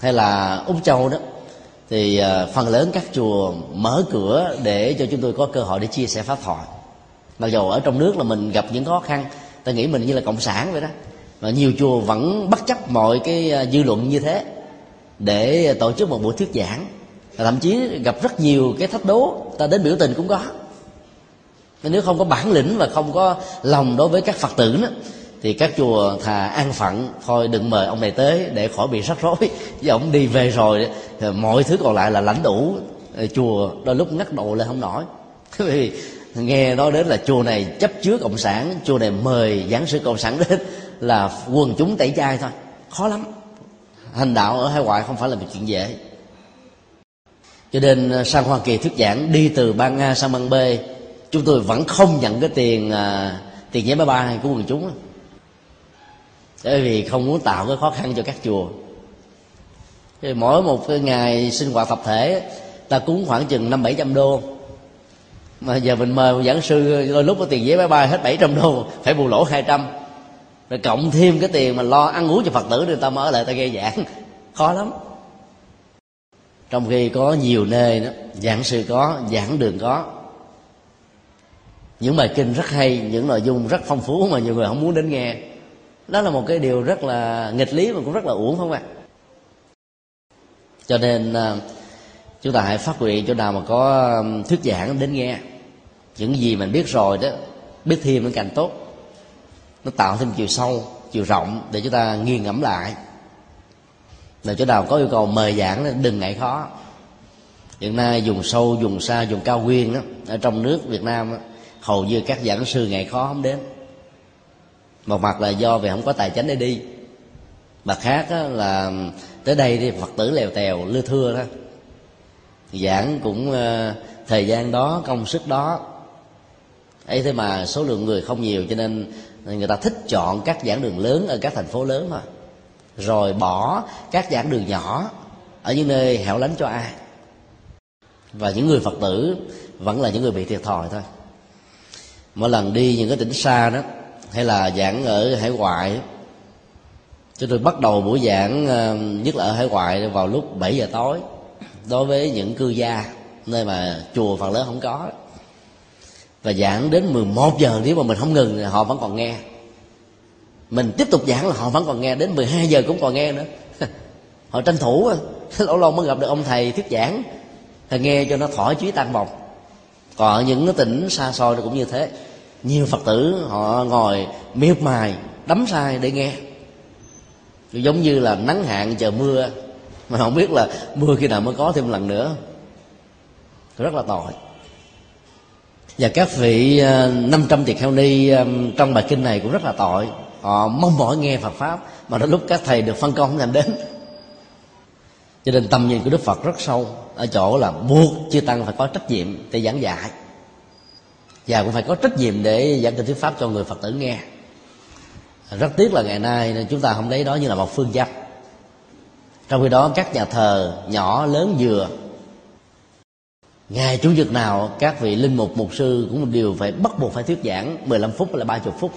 S1: hay là úc châu đó, thì phần lớn các chùa mở cửa để cho chúng tôi có cơ hội để chia sẻ pháp thoại mặc dù ở trong nước là mình gặp những khó khăn ta nghĩ mình như là cộng sản vậy đó. Mà nhiều chùa vẫn bất chấp mọi cái à, dư luận như thế để tổ chức một buổi thuyết giảng. Và thậm chí gặp rất nhiều cái thách đố ta đến biểu tình cũng có. Nếu không có bản lĩnh và không có lòng đối với các phật tử đó, thì các chùa thà an phận thôi đừng mời ông này tới để khỏi bị rắc rối với ông đi về rồi thì mọi thứ còn lại là lãnh đủ. Chùa đôi lúc ngắt độ lên không nổi. Vì nghe nói đến là chùa này chấp chứa cộng sản chùa này mời giảng sư cộng sản đến là quần chúng tẩy chay thôi. Khó lắm. Hành đạo ở hải ngoại không phải là một chuyện dễ. Cho nên à, sang hoa kỳ thuyết giảng đi từ bang a sang bang b chúng tôi vẫn không nhận cái tiền à, tiền vé máy bay của quần chúng bởi vì không muốn tạo cái khó khăn cho các chùa. Thì mỗi một cái ngày sinh hoạt tập thể ta cúng khoảng chừng năm bảy trăm đô mà giờ mình mời một giảng sư, đôi lúc có tiền vé máy bay hết bảy trăm đô, phải bù lỗ hai trăm. Rồi cộng thêm cái tiền mà lo ăn uống cho phật tử người ta mở ở lại ta nghe giảng. Khó lắm. Trong khi có nhiều nơi đó, giảng sư có, giảng đường có. Những bài kinh rất hay, những nội dung rất phong phú mà nhiều người không muốn đến nghe. Đó là một cái điều rất là nghịch lý mà cũng rất là uổng không ạ? Cho nên à, chúng ta hãy phát nguyện chỗ nào mà có um, thuyết giảng đến nghe. Những gì mình biết rồi đó biết thêm nó càng tốt. Nó tạo thêm chiều sâu chiều rộng để chúng ta nghiền ngẫm lại. Là chỗ nào có yêu cầu mời giảng đừng ngại khó. Hiện nay dùng sâu dùng xa dùng cao nguyên đó, ở trong nước việt nam đó, hầu như các giảng sư ngại khó không đến. Một mặt là do vì không có tài chính để đi. Mặt khác là um, tới đây thì phật tử lèo tèo lưa thưa đó giảng cũng ờ, thời gian đó, công sức đó. Ấy thế mà số lượng người không nhiều cho nên người ta thích chọn các giảng đường lớn ở các thành phố lớn thôi. Rồi bỏ các giảng đường nhỏ ở những nơi hẻo lánh cho ai. Và những người phật tử vẫn là những người bị thiệt thòi thôi. Mỗi lần đi những cái tỉnh xa đó, hay là giảng ở hải ngoại, chúng tôi bắt đầu buổi giảng ờ, nhất là ở hải ngoại vào lúc 7 giờ tối đối với những cư gia nơi mà chùa phần lớn không có, và giảng đến 11 giờ, nếu mà mình không ngừng thì họ vẫn còn nghe. Mình tiếp tục giảng là họ vẫn còn nghe, đến 12 giờ cũng còn nghe nữa. Họ tranh thủ, lâu lâu mới gặp được ông thầy thuyết giảng thì nghe cho nó thỏa chí tan bồng. Còn ở những cái tỉnh xa xôi nó cũng như thế. Nhiều phật tử họ ngồi miệt mài, đắm sai để nghe. Giống như là nắng hạn chờ mưa mà không biết là mưa khi nào mới có thêm lần nữa. Rất là tội. Và các vị à, 500 tỳ kheo ni à, trong bài kinh này cũng rất là tội. Họ mong mỏi nghe Phật pháp, mà đến lúc các thầy được phân công không thèm đến. Cho nên tầm nhìn của Đức Phật rất sâu, ở chỗ là buộc chư tăng phải có trách nhiệm để giảng dạy. Và cũng phải có trách nhiệm để giảng kinh thuyết pháp cho người Phật tử nghe. Rất tiếc là ngày nay chúng ta không lấy đó như là một phương châm trong khi đó các nhà thờ nhỏ lớn vừa. Ngày chủ nhật nào các vị linh mục mục sư cũng đều phải bắt buộc phải thuyết giảng 15 phút hay là 30 phút.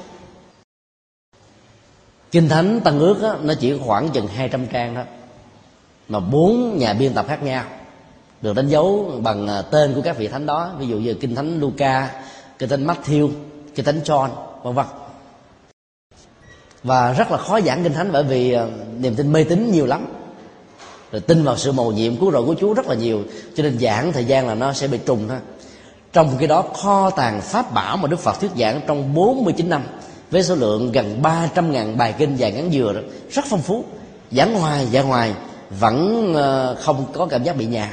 S1: Kinh thánh tăng ước đó, nó chỉ khoảng chừng 200 trang đó mà bốn nhà biên tập khác nhau được đánh dấu bằng à, tên của các vị thánh đó. Ví dụ như kinh thánh Luca kinh thánh Matthew kinh thánh John vân vân. Và rất là khó giảng kinh thánh bởi vì à, niềm tin mê tín nhiều lắm rồi tin vào sự mầu nhiệm cứu rỗi của Chúa rất là nhiều. Cho nên giảng thời gian là nó sẽ bị trùng thôi. Trong khi đó kho tàng pháp bảo mà Đức Phật thuyết giảng trong 49 năm với số lượng gần 300 ngàn bài kinh dài ngắn dừa đó, rất phong phú. Giảng ngoài giảng ngoài vẫn ờ, không có cảm giác bị nhạt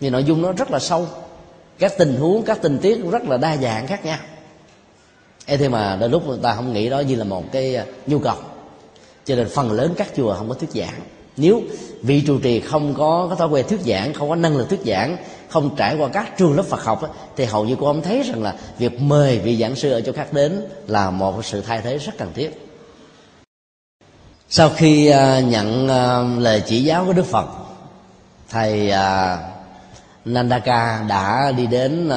S1: vì nội dung nó rất là sâu. Các tình huống các tình tiết rất là đa dạng khác nhau. Ê thế mà đôi lúc người ta không nghĩ đó như là một cái ờ, nhu cầu. Cho nên phần lớn các chùa không có thuyết giảng nếu vị trụ trì không có cái thói quen thuyết giảng, không có năng lực thuyết giảng, không trải qua các trường lớp Phật học thì hầu như cô không thấy rằng là việc mời vị giảng sư ở chỗ khác đến là một sự thay thế rất cần thiết. Sau khi à, nhận à, lời chỉ giáo của Đức Phật, thầy à, Nandaka đã đi đến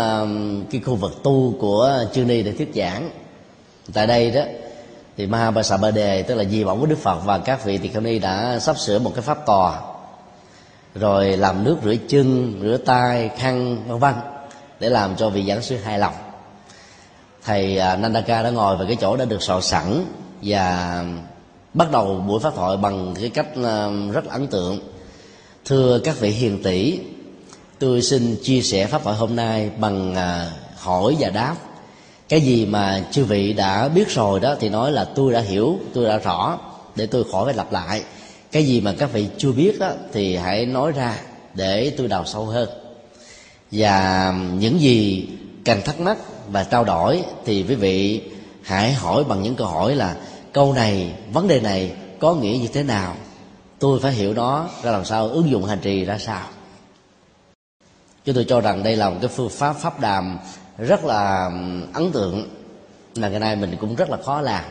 S1: cái khu vực tu của Chư Ni để thuyết giảng. Tại đây đó thì Mahabasa Ba Đề tức là di vọng của Đức Phật, và các vị tỳ kheo ni đã sắp sửa một cái pháp tòa. Rồi làm nước rửa chân, rửa tay, khăn, vân vân, để làm cho vị giảng sư hài lòng. Thầy à, Nandaka đã ngồi về cái chỗ đã được soạn sẵn và bắt đầu buổi pháp thoại bằng cái cách à, rất là ấn tượng. Thưa các vị hiền tỷ, tôi xin chia sẻ pháp thoại hôm nay bằng à, hỏi và đáp cái gì mà chư vị đã biết rồi đó thì nói là tôi đã hiểu, tôi đã rõ, để tôi khỏi phải lặp lại. Cái gì mà các vị chưa biết đó thì hãy nói ra để tôi đào sâu hơn. Và những gì cần thắc mắc và trao đổi thì quý vị hãy hỏi bằng những câu hỏi là, câu này, vấn đề này có nghĩa như thế nào? Tôi phải hiểu nó ra làm sao, ứng dụng hành trì ra sao? Chúng tôi cho rằng đây là một cái phương pháp pháp đàm rất là ấn tượng. Là ngày nay mình cũng rất là khó làm.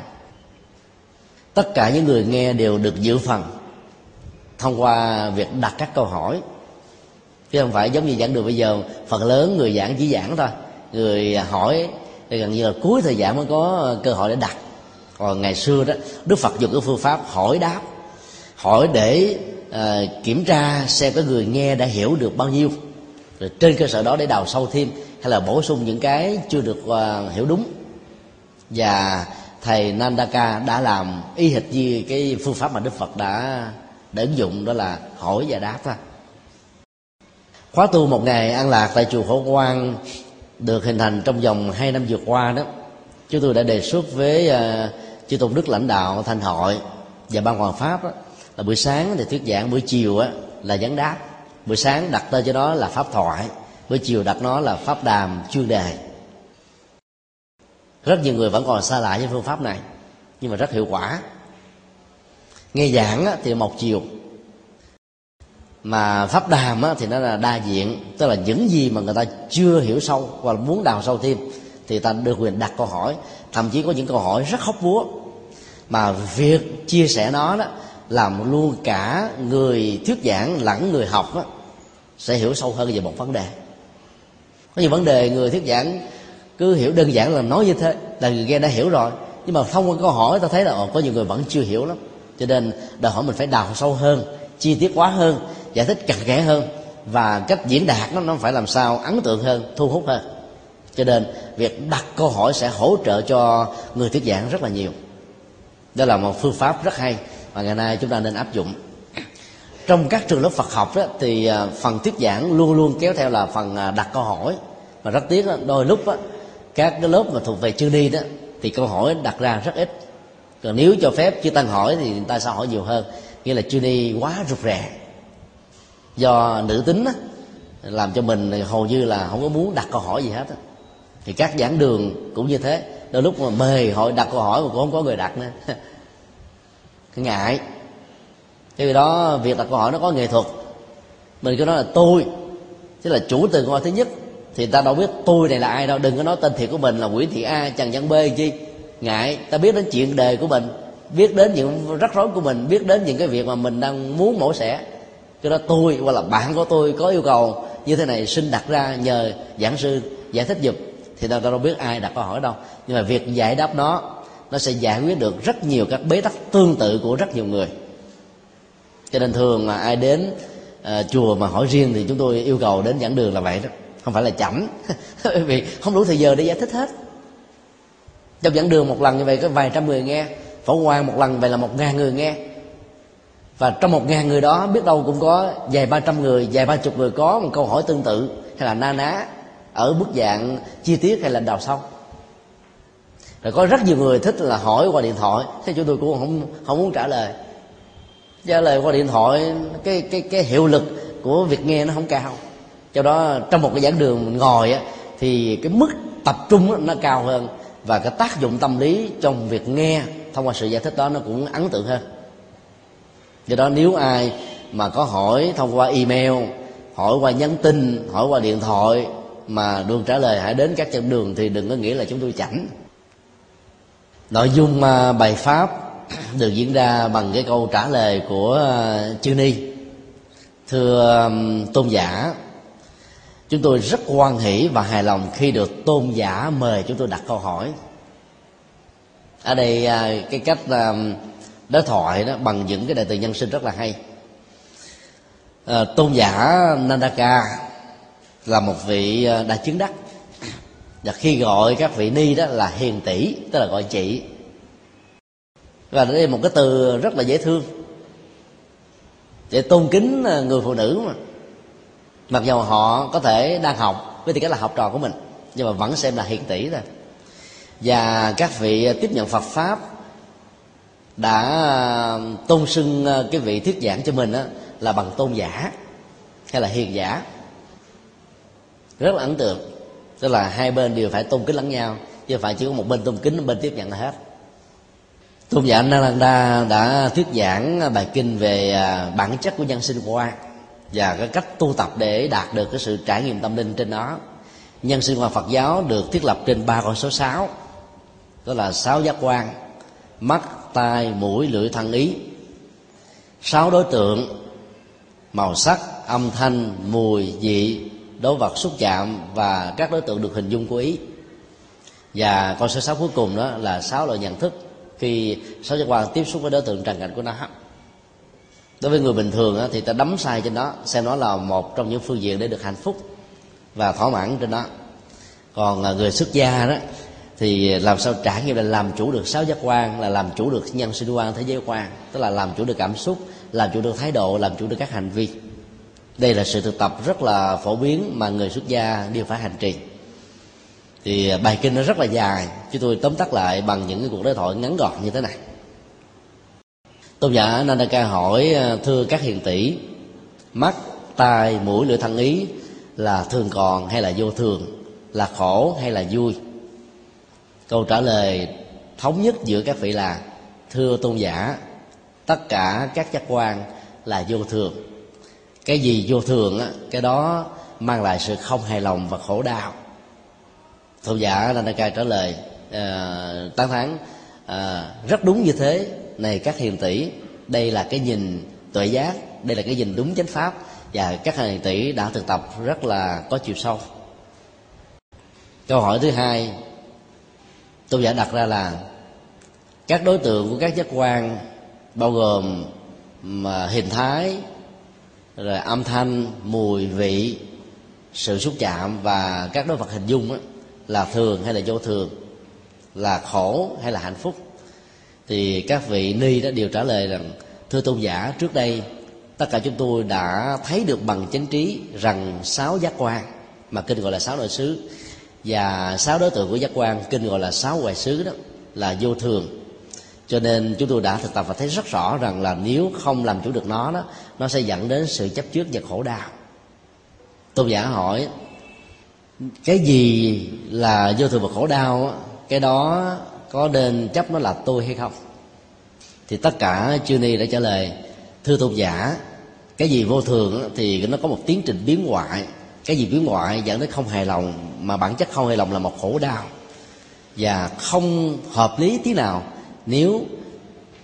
S1: Tất cả những người nghe đều được dự phần thông qua việc đặt các câu hỏi. Chứ không phải giống như giảng đường bây giờ phần lớn người giảng chỉ giảng thôi. Người hỏi thì gần như là cuối thời gian mới có cơ hội để đặt. Còn ngày xưa đó đức phật dùng cái phương pháp hỏi đáp hỏi để uh, kiểm tra xem cái người nghe đã hiểu được bao nhiêu rồi trên cơ sở đó để đào sâu thêm hay là bổ sung những cái chưa được uh, hiểu đúng. Và thầy Nandaka đã làm y hệt như cái phương pháp mà Đức Phật đã đã ứng dụng đó là hỏi và đáp thôi. Khóa tu một ngày an lạc tại chùa Phổ Quang được hình thành trong vòng hai năm vừa qua đó. Chúng tôi đã đề xuất với uh, chư tôn đức lãnh đạo thanh hội và ban hoàng pháp đó, là buổi sáng thì thuyết giảng buổi chiều á, là vấn đáp buổi sáng đặt tên cho nó là pháp thoại buổi chiều đặt nó là pháp đàm chuyên đề. Rất nhiều người vẫn còn xa lạ với phương pháp này nhưng mà rất hiệu quả. Nghe giảng thì một chiều. Mà pháp đàm thì nó là đa diện tức là những gì mà người ta chưa hiểu sâu hoặc là muốn đào sâu thêm thì ta được quyền đặt câu hỏi. Thậm chí có những câu hỏi rất hóc búa. Mà việc chia sẻ nó đó làm luôn cả người thuyết giảng lẫn người học đó, sẽ hiểu sâu hơn về một vấn đề. Có nhiều vấn đề người thuyết giảng cứ hiểu đơn giản là nói như thế, là người nghe đã hiểu rồi, nhưng mà thông qua câu hỏi, ta thấy là ờ, có nhiều người vẫn chưa hiểu lắm. Cho nên đòi hỏi mình phải đào sâu hơn, chi tiết quá hơn, giải thích cặn kẽ hơn, và cách diễn đạt nó nó phải làm sao ấn tượng hơn, thu hút hơn. Cho nên việc đặt câu hỏi sẽ hỗ trợ cho người thuyết giảng rất là nhiều. Đó là một phương pháp rất hay mà ngày nay chúng ta nên áp dụng trong các trường lớp Phật học đó, thì à, phần thuyết giảng luôn luôn kéo theo là phần à, đặt câu hỏi. Và rất tiếc đó, đôi lúc đó, các cái lớp mà thuộc về chưa đi đó thì câu hỏi đặt ra rất ít. Còn nếu cho phép chưa tăng hỏi thì người ta sẽ hỏi nhiều hơn. Nghĩa là chưa đi quá rụt rè. Do nữ tính đó, làm cho mình hầu như là không có muốn đặt câu hỏi gì hết đó. thì các giảng đường cũng như thế. Đôi lúc mà mời hội đặt câu hỏi mà cũng không có người đặt nữa. Ngại cái đó, việc đặt câu hỏi nó có nghệ thuật. Mình cứ nói là tôi, tức là chủ từ câu hỏi thứ nhất, thì ta đâu biết tôi này là ai đâu, đừng có nói tên thiệt của mình là nguyễn thị a, trần văn b chi? Ngại, ta biết đến chuyện đề của mình, biết đến những rắc rối của mình, biết đến những cái việc mà mình đang muốn mổ xẻ. Cho đó tôi, hoặc là bạn của tôi có yêu cầu như thế này, xin đặt ra nhờ giảng sư giải thích giùm, thì ta đâu biết ai đặt câu hỏi đâu. Nhưng mà việc giải đáp nó nó sẽ giải quyết được rất nhiều các bế tắc tương tự của rất nhiều người cho nên thường mà ai đến uh, chùa mà hỏi riêng thì chúng tôi yêu cầu đến giảng đường là vậy đó. Không phải là chậm bởi vì không đủ thời giờ để giải thích hết. Trong giảng đường một lần như vậy có vài trăm người nghe phổ quan một lần vậy là một ngàn người nghe. Và trong một ngàn người đó biết đâu cũng có vài ba trăm người vài ba chục người có một câu hỏi tương tự hay là na ná ở bức dạng chi tiết hay là đào sâu rồi có rất nhiều người thích là hỏi qua điện thoại thế chúng tôi cũng không không muốn trả lời trả lời qua điện thoại, cái cái cái hiệu lực của việc nghe nó không cao. Do đó trong một cái giảng đường mình ngồi á, thì cái mức tập trung nó cao hơn. Và cái tác dụng tâm lý trong việc nghe thông qua sự giải thích đó nó cũng ấn tượng hơn. Do đó nếu ai mà có hỏi thông qua email, hỏi qua nhắn tin, hỏi qua điện thoại mà được trả lời hãy đến các chân đường thì đừng có nghĩ là chúng tôi chảnh. Nội dung bài pháp được diễn ra bằng cái câu trả lời của ờ, chư ni. Thưa tôn giả chúng tôi rất hoan hỷ và hài lòng khi được tôn giả mời chúng tôi đặt câu hỏi. Ở đây ờ, cái cách đối thoại đó bằng những cái đề từ nhân sinh rất là hay. À, tôn giả Nandaka là một vị đại đã chứng đắc. Và khi gọi các vị ni đó là hiền tỷ tức là gọi chị và đây là một cái từ rất là dễ thương. Để tôn kính à, người phụ nữ mà. Mặc dù họ có thể đang học, với tư cách là học trò của mình, nhưng mà vẫn xem là hiền tỷ thôi. Và các vị tiếp nhận Phật pháp đã à, tôn xưng à, cái vị thuyết giảng cho mình là bằng tôn giả hay là hiền giả. Rất là ấn tượng. Tức là hai bên đều phải tôn kính lẫn nhau, chứ không phải chỉ có một bên tôn kính, bên tiếp nhận là hết tôn giả Nalanda đã thuyết giảng bài kinh về à, bản chất của nhân sinh quan và cái cách tu tập để đạt được cái sự trải nghiệm tâm linh trên đó. Nhân sinh quan Phật giáo được thiết lập trên ba con số sáu, đó là sáu giác quan, mắt, tai, mũi, lưỡi, thân, ý. Sáu đối tượng, màu sắc, âm thanh, mùi, vị đối vật, xúc chạm và các đối tượng được hình dung của ý. Và con số sáu cuối cùng đó là sáu loại nhận thức khi sáu giác quan tiếp xúc với đối tượng trần cảnh của nó. Đối với người bình thường thì ta đấm sai trên đó, xem nó là một trong những phương diện để được hạnh phúc và thỏa mãn trên đó. Còn à, người xuất gia đó, thì làm sao trải nghiệm là làm chủ được sáu giác quan, là làm chủ được nhân sinh quan thế giới quan, tức là làm chủ được cảm xúc, làm chủ được thái độ, làm chủ được các hành vi. Đây là sự thực tập rất là phổ biến mà người xuất gia đều phải hành trì thì à, bài kinh nó rất là dài, chứ tôi tóm tắt lại bằng những cái cuộc đối thoại ngắn gọn như thế này. Tôn giả Nandaka hỏi à, thưa các hiền tỷ, mắt, tai, mũi, lưỡi thân ý là thường còn hay là vô thường? Là khổ hay là vui? Câu trả lời thống nhất giữa các vị là, thưa tôn giả, tất cả các giác quan là vô thường. Cái gì vô thường á, cái đó mang lại sự không hài lòng và khổ đau tôn giả Nanaka trả lời uh, tán thán uh, rất đúng như thế. Này các hiền tỷ đây là cái nhìn tuệ giác đây là cái nhìn đúng chánh pháp và các hiền tỷ đã thực tập rất là có chiều sâu. Câu hỏi thứ hai tôn giả đặt ra là các đối tượng của các giác quan bao gồm mà hình thái rồi âm thanh mùi vị sự xúc chạm và các đối vật hình dung đó, là thường hay là vô thường, là khổ hay là hạnh phúc. Thì các vị ni đã đều trả lời rằng, thưa tôn giả, trước đây tất cả chúng tôi đã thấy được bằng chánh trí rằng sáu giác quan mà kinh gọi là sáu nội xứ, và sáu đối tượng của giác quan kinh gọi là sáu ngoại xứ đó là vô thường. Cho nên chúng tôi đã thực tập và thấy rất rõ rằng là nếu không làm chủ được nó đó, nó sẽ dẫn đến sự chấp trước và khổ đau. Tôn giả hỏi cái gì là vô thường và khổ đau cái đó có nên chấp nó là tôi hay không? Thì tất cả chư ni đã trả lời, thưa tôn giả, cái gì vô thường thì nó có một tiến trình biến ngoại cái gì biến ngoại dẫn đến không hài lòng, mà bản chất không hài lòng là một khổ đau. Và không hợp lý tí nào nếu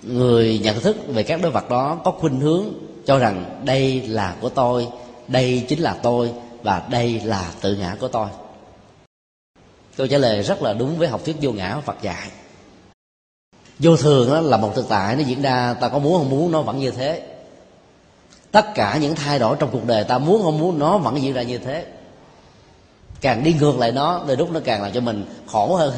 S1: người nhận thức về các đối vật đó có khuynh hướng cho rằng đây là của tôi, đây chính là tôi và đây là tự ngã của tôi. Câu trả lời rất là đúng với học thuyết vô ngã phật dạy. Vô thường đó là một thực tại nó diễn ra, ta có muốn không muốn, nó vẫn như thế. Tất cả những thay đổi trong cuộc đời ta muốn không muốn, nó vẫn diễn ra như thế. Càng đi ngược lại nó, đôi lúc nó càng làm cho mình khổ hơn.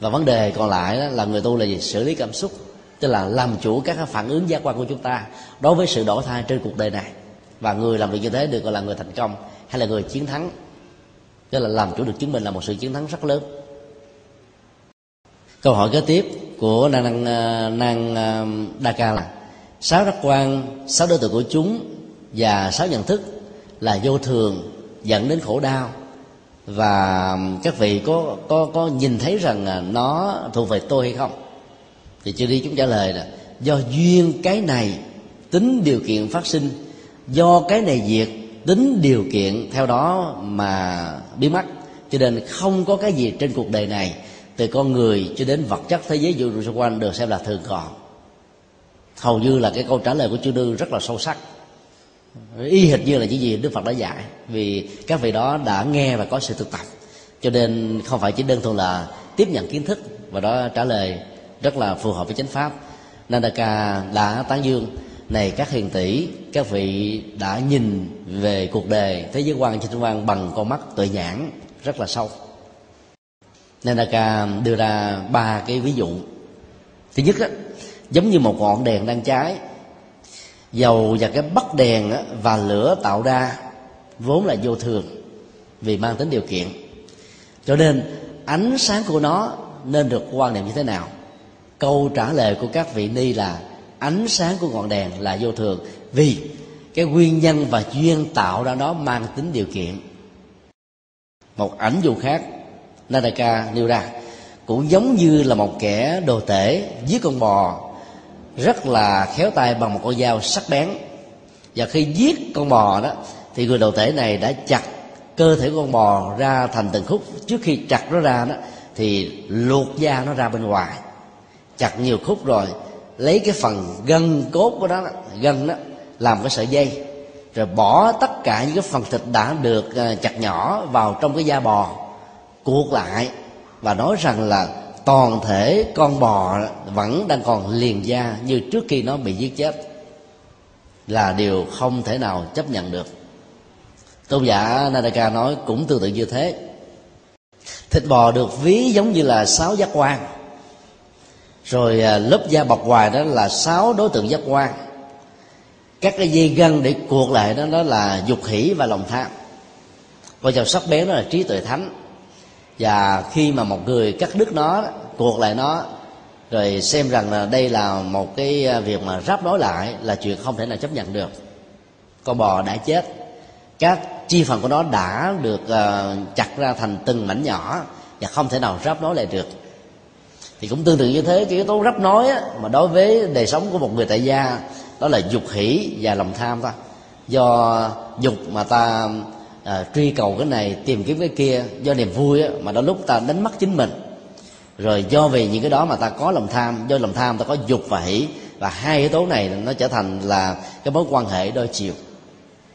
S1: Và vấn đề còn lại đó là người tu là gì? Xử lý cảm xúc, tức là làm chủ các phản ứng giác quan của chúng ta đối với sự đổi thay trên cuộc đời này và người làm việc như thế được gọi là người thành công hay là người chiến thắng. Tức là làm chủ được chứng minh là một sự chiến thắng rất lớn. Câu hỏi kế tiếp của năng năng à, năng à, đa ca là sáu giác quan, sáu đối tượng của chúng và sáu nhận thức là vô thường, dẫn đến khổ đau. Và các vị có có có nhìn thấy rằng à, nó thuộc về tôi hay không? Thì chưa đi chúng trả lời là do duyên cái này, tính điều kiện phát sinh do cái này diệt tính điều kiện theo đó mà biến mất. Cho nên không có cái gì trên cuộc đời này, từ con người cho đến vật chất thế giới vũ trụ xung quanh được xem là thường còn. Hầu như là cái câu trả lời của chư đư rất là sâu sắc. Y hệt như là những gì đức phật đã dạy, vì các vị đó đã nghe và có sự thực tập. Cho nên không phải chỉ đơn thuần là tiếp nhận kiến thức và đó trả lời rất là phù hợp với chánh pháp. Nandaka đã tán dương này các hiền tỷ các vị đã nhìn về cuộc đời thế giới quan trên quan bằng con mắt tuệ nhãn rất là sâu. Nandaka đưa ra ba cái ví dụ. Thứ nhất á, giống như một ngọn đèn đang cháy dầu và cái bắt đèn và lửa tạo ra vốn là vô thường vì mang tính điều kiện. Cho nên ánh sáng của nó nên được quan niệm như thế nào? Câu trả lời của các vị ni là ánh sáng của ngọn đèn là vô thường, vì cái nguyên nhân và duyên tạo ra nó mang tính điều kiện. Một ảnh dụ khác Nadaka nêu ra, cũng giống như là một kẻ đồ tể giết con bò, rất là khéo tay bằng một con dao sắc bén. Và khi giết con bò đó, thì người đồ tể này đã chặt cơ thể con bò ra thành từng khúc. Trước khi chặt nó ra đó, thì luộc da nó ra bên ngoài. Chặt nhiều khúc rồi lấy cái phần gân cốt của đó gân đó, làm cái sợi dây. Rồi bỏ tất cả những cái phần thịt đã được à, chặt nhỏ vào trong cái da bò, cuộn lại và nói rằng là toàn thể con bò vẫn đang còn liền da như trước khi nó bị giết chết. Là điều không thể nào chấp nhận được. Tôn giả Nadaka nói cũng tương tự như thế. Thịt bò được ví giống như là sáu giác quan rồi à, lớp da bọc ngoài đó là sáu đối tượng giác quan. Các cái dây gân để cuột lại đó đó là dục hỷ và lòng tham. Con dao sắc bén đó là trí tuệ thánh. Và khi mà một người cắt đứt nó cuột lại nó, rồi xem rằng là đây là một cái à, việc mà ráp nối lại là chuyện không thể nào chấp nhận được. Con bò đã chết. Các chi phần của nó đã được à, chặt ra thành từng mảnh nhỏ và không thể nào ráp nối lại được thì cũng tương tự như thế cái yếu tố ráp nói á, mà đối với đời sống của một người tại gia đó là dục hỷ và lòng tham ta. Do dục mà ta à, truy cầu cái này tìm kiếm cái kia do niềm vui á, mà đôi lúc ta đánh mất chính mình. Rồi do vì những cái đó mà ta có lòng tham do lòng tham ta có dục và hỷ và hai yếu tố này nó trở thành là cái mối quan hệ đôi chiều.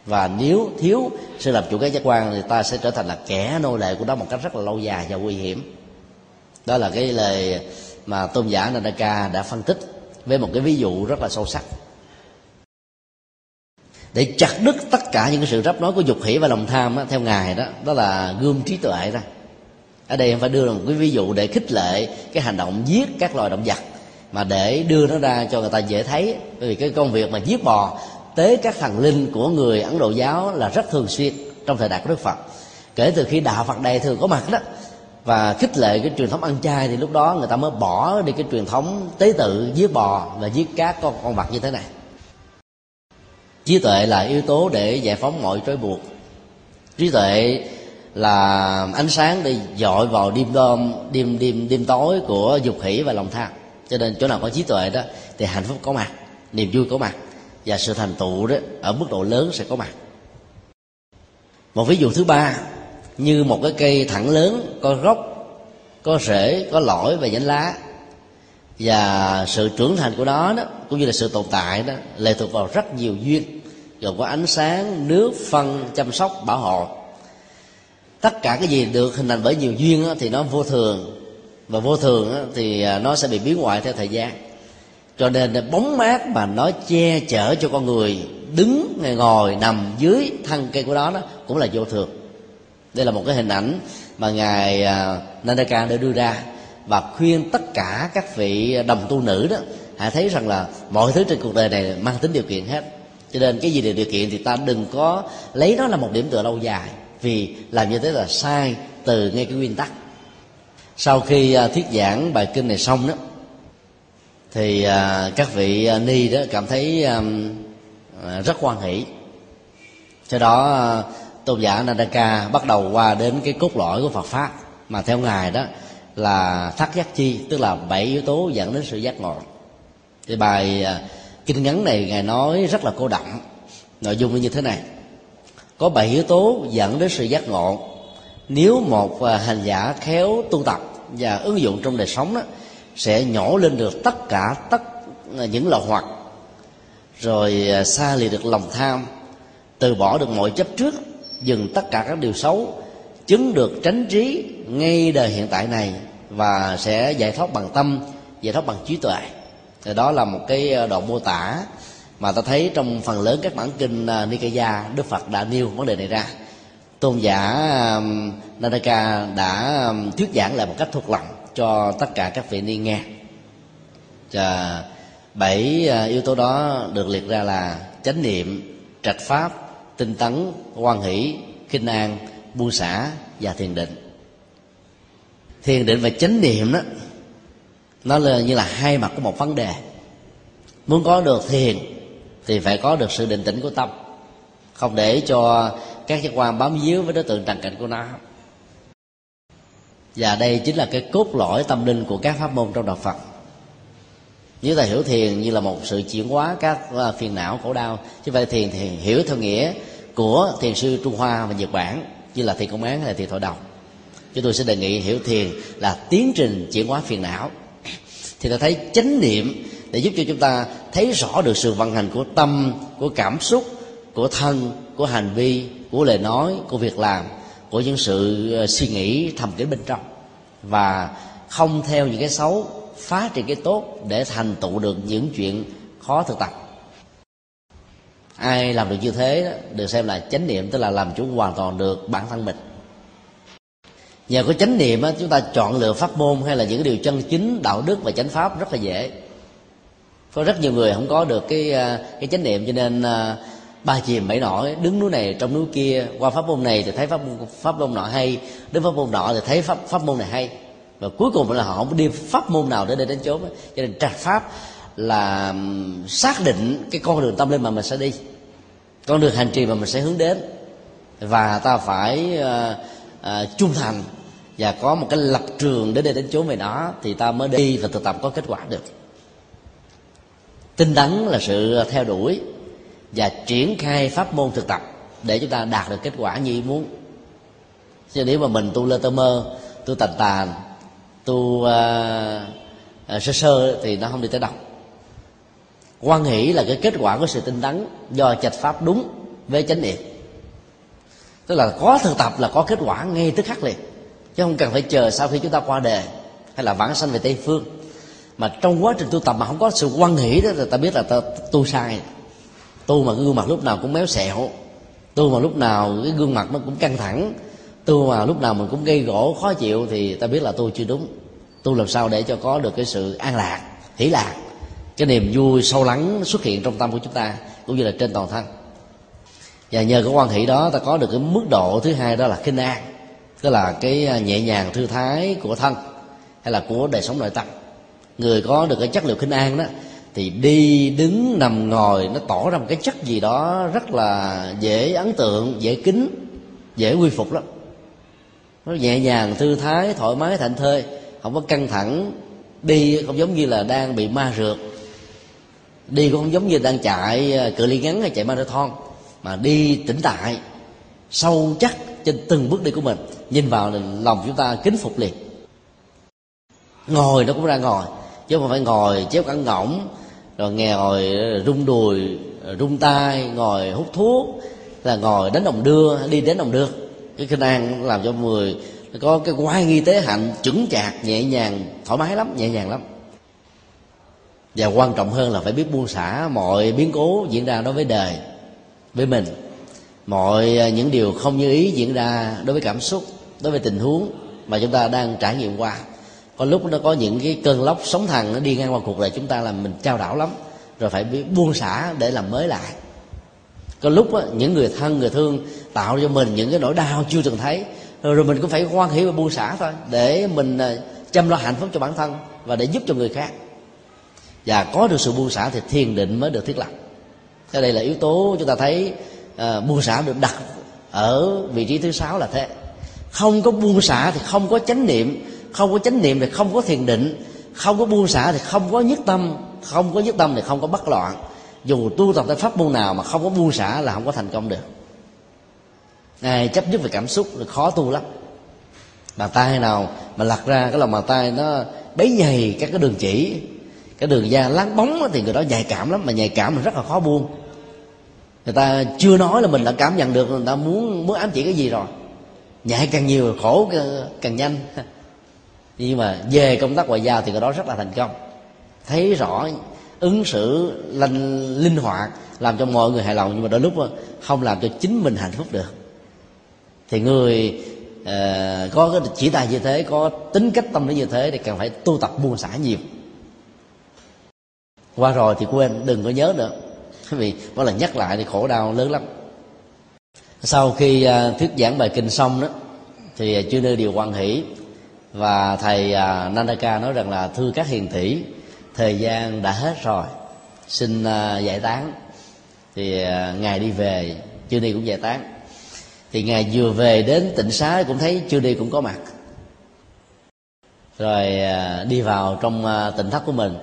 S1: Và nếu thiếu sự làm chủ các giác quan thì ta sẽ trở thành là kẻ nô lệ của nó một cách rất là lâu dài và nguy hiểm đó là cái lời mà tôn giả Nanaka đã phân tích với một cái ví dụ rất là sâu sắc. Để chặt đứt tất cả những cái sự rắp nối của dục hỷ và lòng tham đó, theo ngài đó đó là gươm trí tuệ ra ở đây em phải đưa ra một cái ví dụ để khích lệ cái hành động giết các loài động vật mà để đưa nó ra cho người ta dễ thấy. Bởi vì cái công việc mà giết bò tế các thần linh của người ấn độ giáo là rất thường xuyên trong thời đại của đức phật. Kể từ khi đạo phật đại thừa có mặt đó và khích lệ cái truyền thống ăn chay thì lúc đó người ta mới bỏ đi cái truyền thống tế tự giết bò và giết các con con vật như thế này. Trí tuệ là yếu tố để giải phóng mọi trói buộc. Trí tuệ là ánh sáng để dọi vào đêm đom, đêm đêm đêm tối của dục hỷ và lòng tham. Cho nên chỗ nào có trí tuệ đó thì hạnh phúc có mặt, niềm vui có mặt và sự thành tựu đó ở mức độ lớn sẽ có mặt. Một ví dụ thứ ba như một cái cây thẳng lớn có gốc có rễ có lõi và nhánh lá. Và sự trưởng thành của nó đó cũng như là sự tồn tại đó lệ thuộc vào rất nhiều duyên gồm có ánh sáng nước phân chăm sóc bảo hộ. Tất cả cái gì được hình thành bởi nhiều duyên đó, thì nó vô thường. Và vô thường đó, thì à, nó sẽ bị biến hoại theo thời gian. Cho nên bóng mát mà nó che chở cho con người đứng ngồi nằm dưới thân cây của đó, đó cũng là vô thường đây là một cái hình ảnh mà ngài à, Nandaka đã đưa ra và khuyên tất cả các vị đồng tu nữ đó hãy thấy rằng là mọi thứ trên cuộc đời này mang tính điều kiện hết. Cho nên cái gì đều điều kiện thì ta đừng có lấy nó là một điểm tựa lâu dài, vì làm như thế là sai từ ngay cái nguyên tắc. Sau khi à, thuyết giảng bài kinh này xong đó, thì à, các vị ni đó cảm thấy rất quan hỷ. Cho đó tôn giả Nandaka bắt đầu qua đến cái cốt lõi của Phật pháp. Mà theo ngài đó là thắt giác chi, tức là bảy yếu tố dẫn đến sự giác ngộ. Thì bài à, kinh ngắn này ngài nói rất là cô đậm nội dung như thế này. Có bảy yếu tố dẫn đến sự giác ngộ. Nếu một à, hành giả khéo tu tập và ứng dụng trong đời sống đó, sẽ nhổ lên được tất cả tất à, những lậu hoặc. Rồi xa lìa được lòng tham, từ bỏ được mọi chấp trước dừng tất cả các điều xấu, chứng được tránh trí ngay đời hiện tại này và sẽ giải thoát bằng tâm, giải thoát bằng trí tuệ. Thì đó là một cái ờ, đoạn mô tả mà ta thấy trong phần lớn các bản kinh ờ, Nikaya, Đức Phật đã nêu vấn đề này ra. Tôn giả Nanaka đã thuyết giảng lại một cách thuộc lòng cho tất cả các vị ni nghe. Và bảy ờ, yếu tố đó được liệt ra là chánh niệm, trạch pháp tinh tấn quan hỷ, kinh an, buông xả và thiền định. Thiền định và chánh niệm đó, nó là như là hai mặt của một vấn đề. Muốn có được thiền thì phải có được sự định tĩnh của tâm. Không để cho các giác quan bám víu với đối tượng trần cảnh của nó. Và đây chính là cái cốt lõi tâm linh của các pháp môn trong đạo phật nếu ta hiểu thiền như là một sự chuyển hóa các à, phiền não, khổ đau, chứ vậy thiền thì hiểu theo nghĩa của thiền sư trung hoa và nhật bản, như là thiền công án hay là thiền thọ đồng. Chúng tôi sẽ đề nghị hiểu thiền là tiến trình chuyển hóa phiền não. Thì ta thấy chánh niệm để giúp cho chúng ta thấy rõ được sự vận hành của tâm, của cảm xúc, của thân, của hành vi, của lời nói, của việc làm, của những sự à, suy nghĩ thầm kín bên trong. Và không theo những cái xấu phá trị cái tốt để thành tựu được những chuyện khó thực tập. Ai làm được như thế đó, được xem là chánh niệm tức là làm chủ hoàn toàn được bản thân mình. Nhờ có chánh niệm đó, chúng ta chọn lựa pháp môn hay là những điều chân chính đạo đức và chánh pháp rất là dễ. Có rất nhiều người không có được cái à, cái chánh niệm cho nên à, ba chìm bảy nổi đứng núi này trong núi kia qua pháp môn này thì thấy pháp môn pháp môn nọ hay đứng pháp môn nọ thì thấy pháp pháp môn này hay và cuối cùng là họ không đi pháp môn nào để đi đến chốn. Cho nên trạch pháp là xác định cái con đường tâm linh mà mình sẽ đi. Con đường hành trì mà mình sẽ hướng đến. Và ta phải uh, uh, trung thành và có một cái lập trường để đi đến chốn về đó thì ta mới đi và thực tập có kết quả được. Tinh tấn là sự theo đuổi và triển khai pháp môn thực tập để chúng ta đạt được kết quả như ý muốn. Chứ nếu mà mình tu lơ tơ mơ tu tàn tàn tu uh, uh, sơ sơ thì nó không đi tới đâu. Quan hỷ là cái kết quả của sự tinh tấn do chạch pháp đúng với chánh niệm. Tức là có thực tập là có kết quả ngay tức khắc liền. Chứ không cần phải chờ sau khi chúng ta qua đề hay là vãng sanh về tây phương. Mà trong quá trình tu tập mà không có sự quan hỷ đó thì ta biết là ta tu sai. Tu mà cái gương mặt lúc nào cũng méo xẹo. Tu mà lúc nào cái gương mặt nó cũng căng thẳng tu mà lúc nào mình cũng gây gỗ, khó chịu thì ta biết là tu chưa đúng. Tu làm sao để cho có được cái sự an lạc, hỷ lạc, cái niềm vui sâu lắng xuất hiện trong tâm của chúng ta, cũng như là trên toàn thân. Và nhờ cái quan hệ đó, ta có được cái mức độ thứ hai đó là kinh an, tức là cái à, nhẹ nhàng thư thái của thân, hay là của đời sống nội tâm. Người có được cái chất liệu kinh an đó, thì đi đứng, nằm ngồi, nó tỏ ra một cái chất gì đó rất là dễ ấn tượng, dễ kính, dễ quy phục lắm nó nhẹ nhàng, thư thái, thoải mái, thảnh thơi. Không có căng thẳng. Đi không giống như là đang bị ma rượt. Đi cũng không giống như đang chạy à, cự ly ngắn hay chạy marathon. Mà đi tĩnh tại, sâu chắc trên từng bước đi của mình. Nhìn vào là lòng chúng ta kính phục liền. Ngồi nó cũng ra ngồi, chứ không phải ngồi chéo cẳng ngỗng, rồi nghe ngồi rung đùi, rung tay, ngồi hút thuốc, là ngồi đến đồng đưa, đi đến đồng đưa cái kinh an làm cho người có cái quái nghi tế hạnh chững chạc nhẹ nhàng thoải mái lắm nhẹ nhàng lắm. Và quan trọng hơn là phải biết buông xả mọi biến cố diễn ra đối với đời với mình. Mọi à, những điều không như ý diễn ra đối với cảm xúc đối với tình huống mà chúng ta đang trải nghiệm qua. Có lúc nó có những cái cơn lốc sóng thần nó đi ngang qua cuộc đời chúng ta làm mình trao đảo lắm rồi phải biết buông xả để làm mới lại. Có lúc á, những người thân người thương tạo cho mình những cái nỗi đau chưa từng thấy. Rồi, rồi mình cũng phải quan hỷ và buông xả thôi để mình à, chăm lo hạnh phúc cho bản thân và để giúp cho người khác. Và có được sự buông xả thì thiền định mới được thiết lập. Thế đây là yếu tố chúng ta thấy à, buông xả được đặt ở vị trí thứ sáu là thế. Không có buông xả thì không có chánh niệm không có chánh niệm thì không có thiền định không có buông xả thì không có nhất tâm không có nhất tâm thì không có bất loạn. Dù tu tập tại pháp môn nào mà không có buông xả là không có thành công được ai chấp nhất về cảm xúc là khó tu lắm. Bàn tay nào mà lặt ra, cái lòng bàn tay nó bấy nhầy các cái đường chỉ, cái đường da láng bóng thì người đó nhạy cảm lắm, mà nhạy cảm là rất là khó buông. Người ta chưa nói là mình đã cảm nhận được, người ta muốn muốn ám chỉ cái gì rồi. Nhạy càng nhiều khổ càng nhanh. Nhưng mà về công tác ngoại giao thì cái đó rất là thành công. Thấy rõ ứng xử linh linh hoạt, làm cho mọi người hài lòng, nhưng mà đôi lúc không làm cho chính mình hạnh phúc được thì người uh, có cái chỉ tài như thế có tính cách tâm lý như thế thì cần phải tu tập buông xả nhiều. Qua rồi thì quên đừng có nhớ nữa. Vì mỗi lần nhắc lại thì khổ đau lớn lắm. Sau khi uh, thuyết giảng bài kinh xong đó thì ờ, chư nơi đều quan hỷ và thầy uh, Nandaka nói rằng là thưa các hiền tỷ thời gian đã hết rồi xin uh, giải tán. Thì uh, ngài đi về chư ni cũng giải tán thì ngài vừa về đến tịnh xá cũng thấy chưa đi cũng có mặt. Rồi à, đi vào trong à, tỉnh tịnh thất của mình.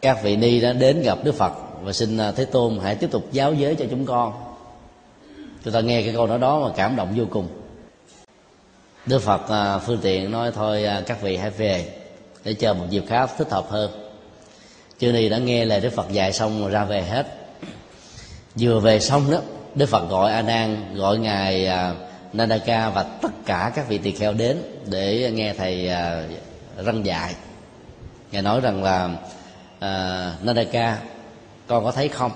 S1: Các vị ni đã đến gặp đức phật và xin à, thế tôn hãy tiếp tục giáo giới cho chúng con. Chúng ta nghe cái câu nói đó mà cảm động vô cùng. Đức phật phương tiện nói thôi các vị hãy về để chờ một dịp khác thích hợp hơn. Chư ni đã nghe lời đức phật dạy xong rồi ra về hết. Vừa về xong đó đức phật gọi a nan gọi ngài uh, nandaka và tất cả các vị tỳ kheo đến để nghe thầy à, răng dạy. Ngài nói rằng là uh, nandaka con có thấy không?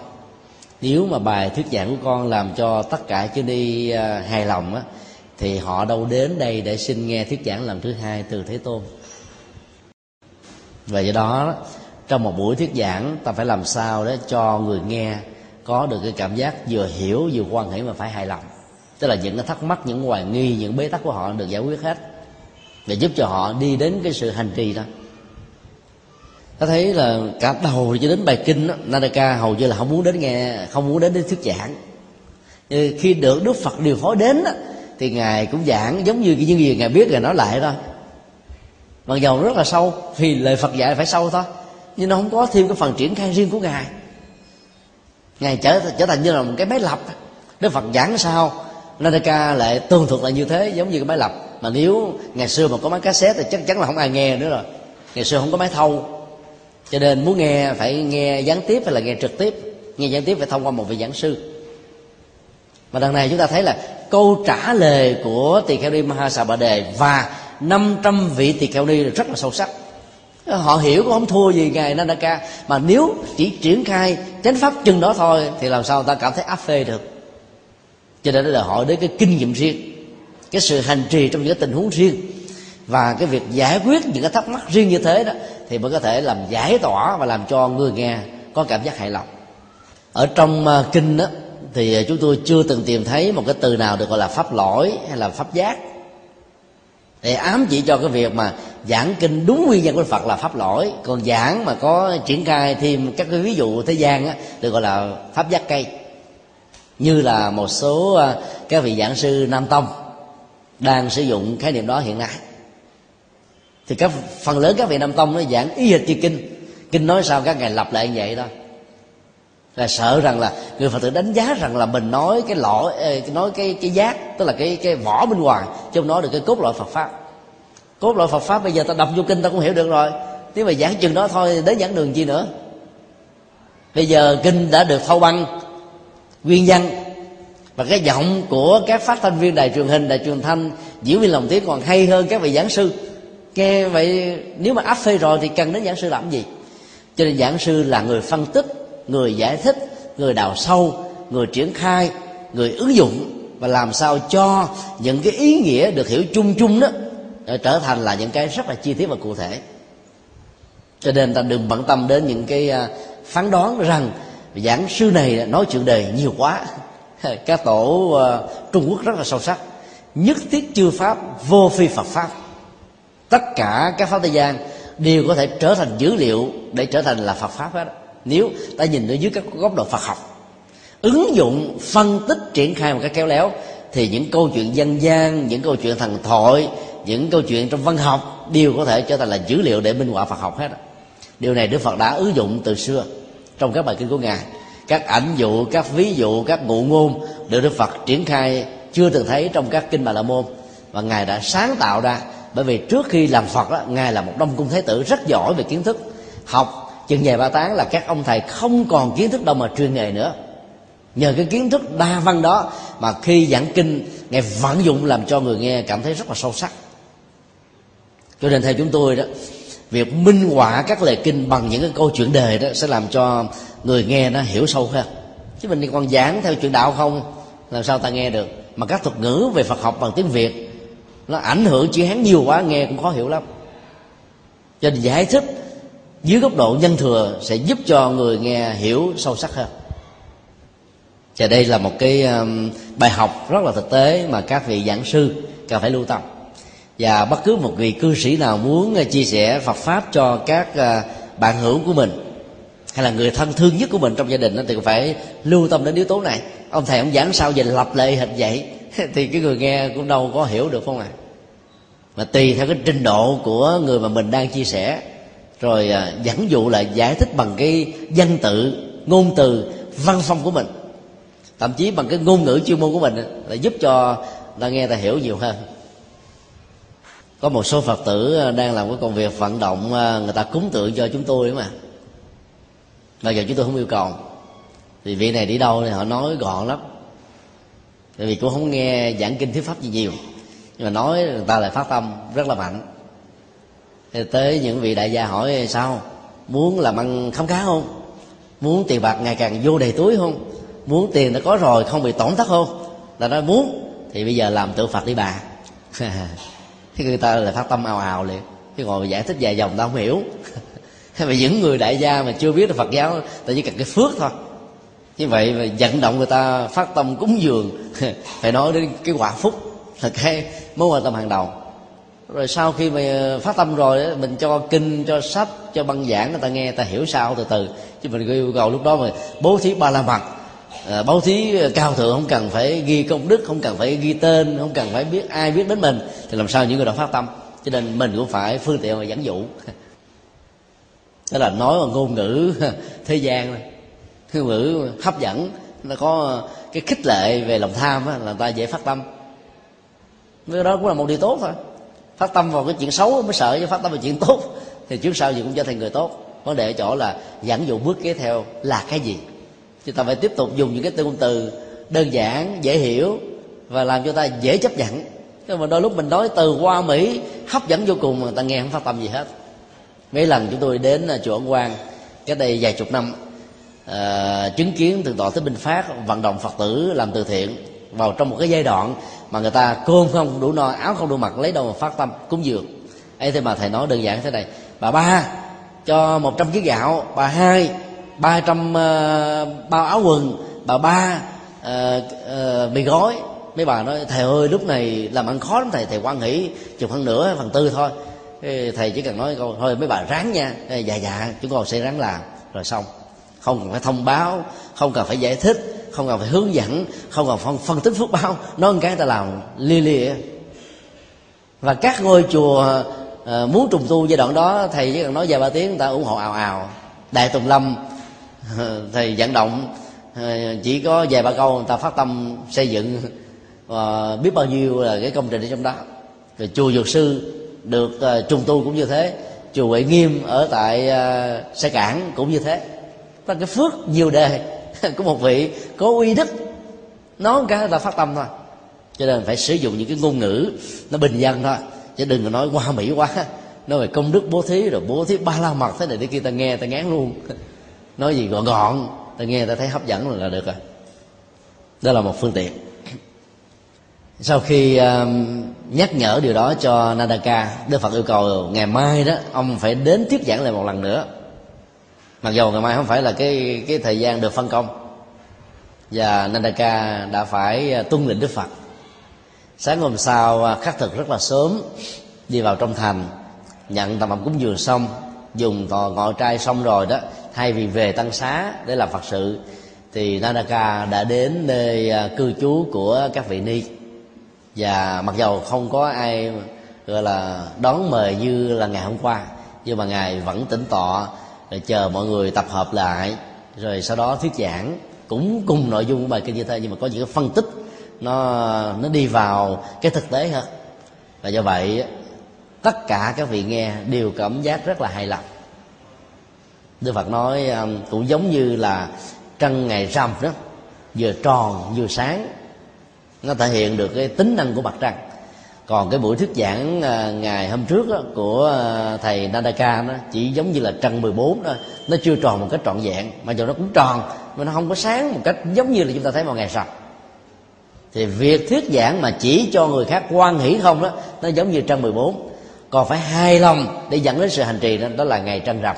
S1: Nếu mà bài thuyết giảng của con làm cho tất cả chư đi uh, hài lòng á thì họ đâu đến đây để xin nghe thuyết giảng lần thứ hai từ thế tôn. Và do đó trong một buổi thuyết giảng ta phải làm sao để cho người nghe có được cái cảm giác vừa hiểu vừa quan hệ mà phải hài lòng. Tức là những cái thắc mắc những hoài nghi những bế tắc của họ được giải quyết hết. Để giúp cho họ đi đến cái sự hành trì đó. Ta thấy là cả đầu cho đến bài kinh đó, Nadaka hầu như là không muốn đến nghe không muốn đến đến thuyết giảng. Khi được Đức Phật điều phối đến đó, thì ngài cũng giảng giống như những gì ngài biết ngài nói lại thôi. Mặc dầu rất là sâu vì lời Phật dạy phải sâu thôi nhưng nó không có thêm cái phần triển khai riêng của ngài ngài trở trở thành như là một cái máy lập đức phật giảng sao? Nadaka lại tương thuật lại như thế, giống như cái máy lập mà nếu ngày xưa mà có máy cassette thì chắc chắn là không ai nghe nữa rồi. Ngày xưa không có máy thâu. Cho nên muốn nghe phải nghe gián tiếp hay là nghe trực tiếp? Nghe gián tiếp phải thông qua một vị giảng sư. Và đằng này chúng ta thấy là câu trả lời của tỳ kheo ni Bà đề và 500 vị tỳ kheo ni rất là sâu sắc họ hiểu cũng không thua gì ngài Nanaka. Mà nếu chỉ triển khai chánh pháp chừng đó thôi, thì làm sao ta cảm thấy áp phê được? Cho nên là họ đến cái kinh nghiệm riêng, cái sự hành trì trong những cái tình huống riêng. Và cái việc giải quyết những cái thắc mắc riêng như thế đó, thì mới có thể làm giải tỏa và làm cho người nghe có cảm giác hài lòng. Ở trong à, kinh đó, thì à, chúng tôi chưa từng tìm thấy một cái từ nào được gọi là pháp lỗi hay là pháp giác để ám chỉ cho cái việc mà giảng kinh đúng nguyên nhân của phật là pháp lỗi. Còn giảng mà có triển khai thêm các cái ví dụ thế gian á, được gọi là pháp giác cây. Như là một số à, các vị giảng sư nam tông đang sử dụng khái niệm đó hiện nay. Thì các phần lớn các vị nam tông nó giảng y hệt như kinh. Kinh nói sao các ngài lặp lại như vậy thôi là sợ rằng là người phật tử đánh giá rằng là mình nói cái lõi nói cái cái giác, tức là cái cái vỏ bên ngoài, chứ không nói được cái cốt lõi phật pháp. Cốt lõi phật pháp bây giờ ta đọc vô kinh ta cũng hiểu được rồi. Nếu mà giảng chừng đó thôi, đến giảng đường chi nữa? Bây giờ kinh đã được thâu băng, nguyên văn, và cái giọng của các phát thanh viên đài truyền hình, đài truyền thanh diễn viên lòng tiếng còn hay hơn các vị giảng sư. Nghe vậy, nếu mà áp phê rồi thì cần đến giảng sư làm gì? Cho nên giảng sư là người phân tích người giải thích, người đào sâu, người triển khai, người ứng dụng và làm sao cho những cái ý nghĩa được hiểu chung chung đó trở thành là những cái rất là chi tiết và cụ thể. Cho nên ta đừng bận tâm đến những cái à, phán đoán rằng giảng sư này nói chuyện đề nhiều quá. Các tổ à, trung quốc rất là sâu sắc. Nhất thiết chư pháp, vô phi phật pháp. Tất cả các pháp thế gian đều có thể trở thành dữ liệu để trở thành là phật pháp hết nếu ta nhìn ở dưới các góc độ phật học ứng dụng phân tích triển khai một cách khéo léo thì những câu chuyện dân gian những câu chuyện thần thoại những câu chuyện trong văn học đều có thể trở thành là dữ liệu để minh họa phật học hết điều này đức phật đã ứng dụng từ xưa trong các bài kinh của ngài. Các ảnh dụ các ví dụ các ngụ ngôn được đức phật triển khai chưa từng thấy trong các kinh bà la môn. Và ngài đã sáng tạo ra bởi vì trước khi làm phật đó, ngài là một đông cung thái tử rất giỏi về kiến thức học chừng về ba tán là các ông thầy không còn kiến thức đâu mà truyền nghề nữa. Nhờ cái kiến thức đa văn đó mà khi giảng kinh, ngài vận dụng làm cho người nghe cảm thấy rất là sâu sắc. Cho nên theo chúng tôi đó, việc minh họa các lời kinh bằng những cái câu chuyện đề đó sẽ làm cho người nghe nó hiểu sâu hơn. Chứ mình đi còn giảng theo chuyện đạo không? Làm sao ta nghe được? Mà các thuật ngữ về phật học bằng tiếng việt, nó ảnh hưởng chữ hán nhiều quá, nghe cũng khó hiểu lắm. Cho nên giải thích dưới góc độ nhân thừa sẽ giúp cho người nghe hiểu sâu sắc hơn. Và đây là một cái um, bài học rất là thực tế mà các vị giảng sư cần phải lưu tâm. Và bất cứ một vị cư sĩ nào muốn uh, chia sẻ Phật pháp cho các uh, bạn hữu của mình, hay là người thân thương nhất của mình trong gia đình thì phải lưu tâm đến yếu tố này. Ông thầy ông giảng sao về lập lệ hình vậy? Thì cái người nghe cũng đâu có hiểu được không ạ? À? mà tùy theo cái trình độ của người mà mình đang chia sẻ rồi à, dẫn dụ là giải thích bằng cái danh tự ngôn từ văn phong của mình. Thậm chí bằng cái ngôn ngữ chuyên môn của mình là giúp cho ta nghe ta hiểu nhiều hơn. Có một số phật tử à, đang làm cái công việc vận động à, người ta cúng tượng cho chúng tôi mà. Bây giờ chúng tôi không yêu cầu. Thì vị này đi đâu thì họ nói gọn lắm. Tại vì cũng không nghe giảng kinh thuyết pháp gì nhiều. Nhưng mà nói người ta lại phát tâm rất là mạnh thì tới những vị đại gia hỏi sao? Muốn làm ăn khám khá không? Muốn tiền bạc ngày càng vô đầy túi không? Muốn tiền đã có rồi không bị tổn thất không? Là nói muốn, thì bây giờ làm tự phật đi bà. Thế người ta là phát tâm ào ào liền. Cái ngồi giải thích dài dòng tao không hiểu. Mà những người đại gia mà chưa biết là phật giáo ta chỉ cần cái phước thôi. Như vậy mà vận động người ta phát tâm cúng dường, phải nói đến cái quả phúc. Là cái mối quan tâm hàng đầu rồi sau khi mà ờ, phát tâm rồi mình cho kinh cho sách cho băng giảng người ta nghe người ta hiểu sao từ từ. Chứ mình yêu cầu lúc đó mà bố thí ba la mật à, bố thí ờ, cao thượng không cần phải ghi công đức không cần phải ghi tên không cần phải biết ai biết đến mình thì làm sao những người đó phát tâm? Cho nên mình cũng phải phương tiện mà dẫn dụ. Đó là nói bằng ngôn ngữ thế gian ngôn ngữ hấp dẫn nó có cái khích lệ về lòng tham là người ta dễ phát tâm. Cái đó cũng là một điều tốt thôi phát tâm vào cái chuyện xấu mới sợ chứ phát tâm vào chuyện tốt. Thì trước sau gì cũng trở thành người tốt. Vấn đề ở chỗ là dẫn dụ bước kế theo là cái gì? Chúng ta phải tiếp tục dùng những cái ngôn từ đơn giản dễ hiểu và làm cho ta dễ chấp nhận. Nhưng mà đôi lúc mình nói từ qua mỹ hấp dẫn vô cùng mà người ta nghe không phát tâm gì hết. Mấy lần chúng tôi đến à, chùa ấn quang cái đây vài chục năm à, chứng kiến thượng tọa thích binh phát vận động phật tử làm từ thiện vào trong một cái giai đoạn mà người ta cơm không đủ no áo không đủ mặc lấy đâu mà phát tâm cúng dường. Ấy thế mà thầy nói đơn giản thế này bà ba cho một trăm kg gạo bà hai ba trăm uh, bao áo quần bà ba uh, uh, mì gói. Mấy bà nói thầy ơi lúc này làm ăn khó lắm thầy thầy quan nghỉ chục phần nửa phần tư thôi. Thầy chỉ cần nói câu thôi mấy bà ráng nha. Dạ dạ chúng con sẽ ráng làm. Rồi xong. Không cần phải thông báo không cần phải giải thích không cần phải hướng dẫn không cần phân, phân tích phước báo. Nói một cái ta làm lia lia. Và các ngôi chùa à, muốn trùng tu giai đoạn đó thầy chỉ cần nói vài ba tiếng người ta ủng hộ ào ào. Đại tùng lâm ờ, thầy vận động ờ, chỉ có vài ba câu người ta phát tâm xây dựng và biết bao nhiêu là cái công trình ở trong đó. Rồi chùa dược sư được uh, trùng tu cũng như thế. Chùa huệ nghiêm ở tại uh, xe cảng cũng như thế. Là cái phước nhiều đề. của một vị có uy đức nó cái là phát tâm thôi. Cho nên phải sử dụng những cái ngôn ngữ nó bình dân thôi chứ đừng có nói hoa mỹ quá. Nói về công đức bố thí rồi bố thí ba la mật thế này để kia ta nghe ta ngán luôn. Nói gì gọn gọn ta nghe ta thấy hấp dẫn là được rồi. Đó là một phương tiện. Sau khi um, nhắc nhở điều đó cho Nadaka Đức Phật yêu cầu ngày mai đó ông phải đến tiếp giảng lại một lần nữa mặc dù ngày mai không phải là cái cái thời gian được phân công, và Nandaka đã phải à, tuân lệnh Đức Phật. Sáng hôm sau à, khắc thực rất là sớm, đi vào trong thành, nhận tầm ẩm cúng dường xong, dùng tò ngọ trai xong rồi đó, thay vì về tăng xá để làm phật sự, thì Nandaka đã đến nơi à, cư trú của các vị ni. Và mặc dầu không có ai, gọi là đón mời như là ngày hôm qua, nhưng mà ngài vẫn tỉnh tọa rồi chờ mọi người tập hợp lại, rồi sau đó thuyết giảng. Cũng cùng nội dung của bài kinh như thế, nhưng mà có những cái phân tích, nó nó đi vào cái thực tế hơn. Và do vậy, tất cả các vị nghe đều cảm giác rất là hài lòng. Đức Phật nói um, cũng giống như là trăng ngày rằm đó, vừa tròn vừa sáng. Nó thể hiện được cái tính năng của mặt trăng còn cái buổi thuyết giảng à, ngày hôm trước đó, của à, thầy Nadaka nó chỉ giống như là trăng 14 thôi. Nó chưa tròn một cách trọn vẹn mà dù nó cũng tròn mà nó không có sáng một cách giống như là chúng ta thấy vào ngày sau. Thì việc thuyết giảng mà chỉ cho người khác quan hỷ không đó nó giống như trăng 14 còn phải hài lòng để dẫn đến sự hành trì đó, đó là ngày trăng rằm.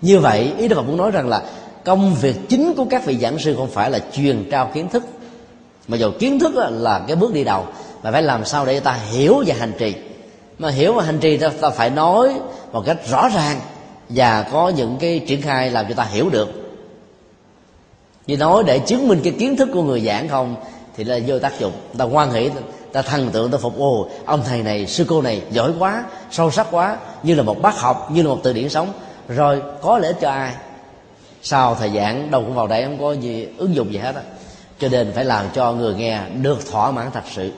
S1: Như vậy ý đức phật muốn nói rằng là công việc chính của các vị giảng sư không phải là truyền trao kiến thức mà dù kiến thức là cái bước đi đầu mà phải làm sao để ta hiểu và hành trì. Mà hiểu và hành trì ta, ta phải nói một cách rõ ràng và có những cái triển khai làm cho ta hiểu được. Vì nói để chứng minh cái kiến thức của người giảng không thì là vô tác dụng. Ta quan hỷ ta thần tượng ta phục ô ông thầy này sư cô này giỏi quá sâu sắc quá như là một bác học như là một từ điển sống. Rồi có lẽ cho ai? Sau thời gian đâu cũng vào đây không có gì ứng dụng gì hết á. Cho nên phải làm cho người nghe được thỏa mãn thật sự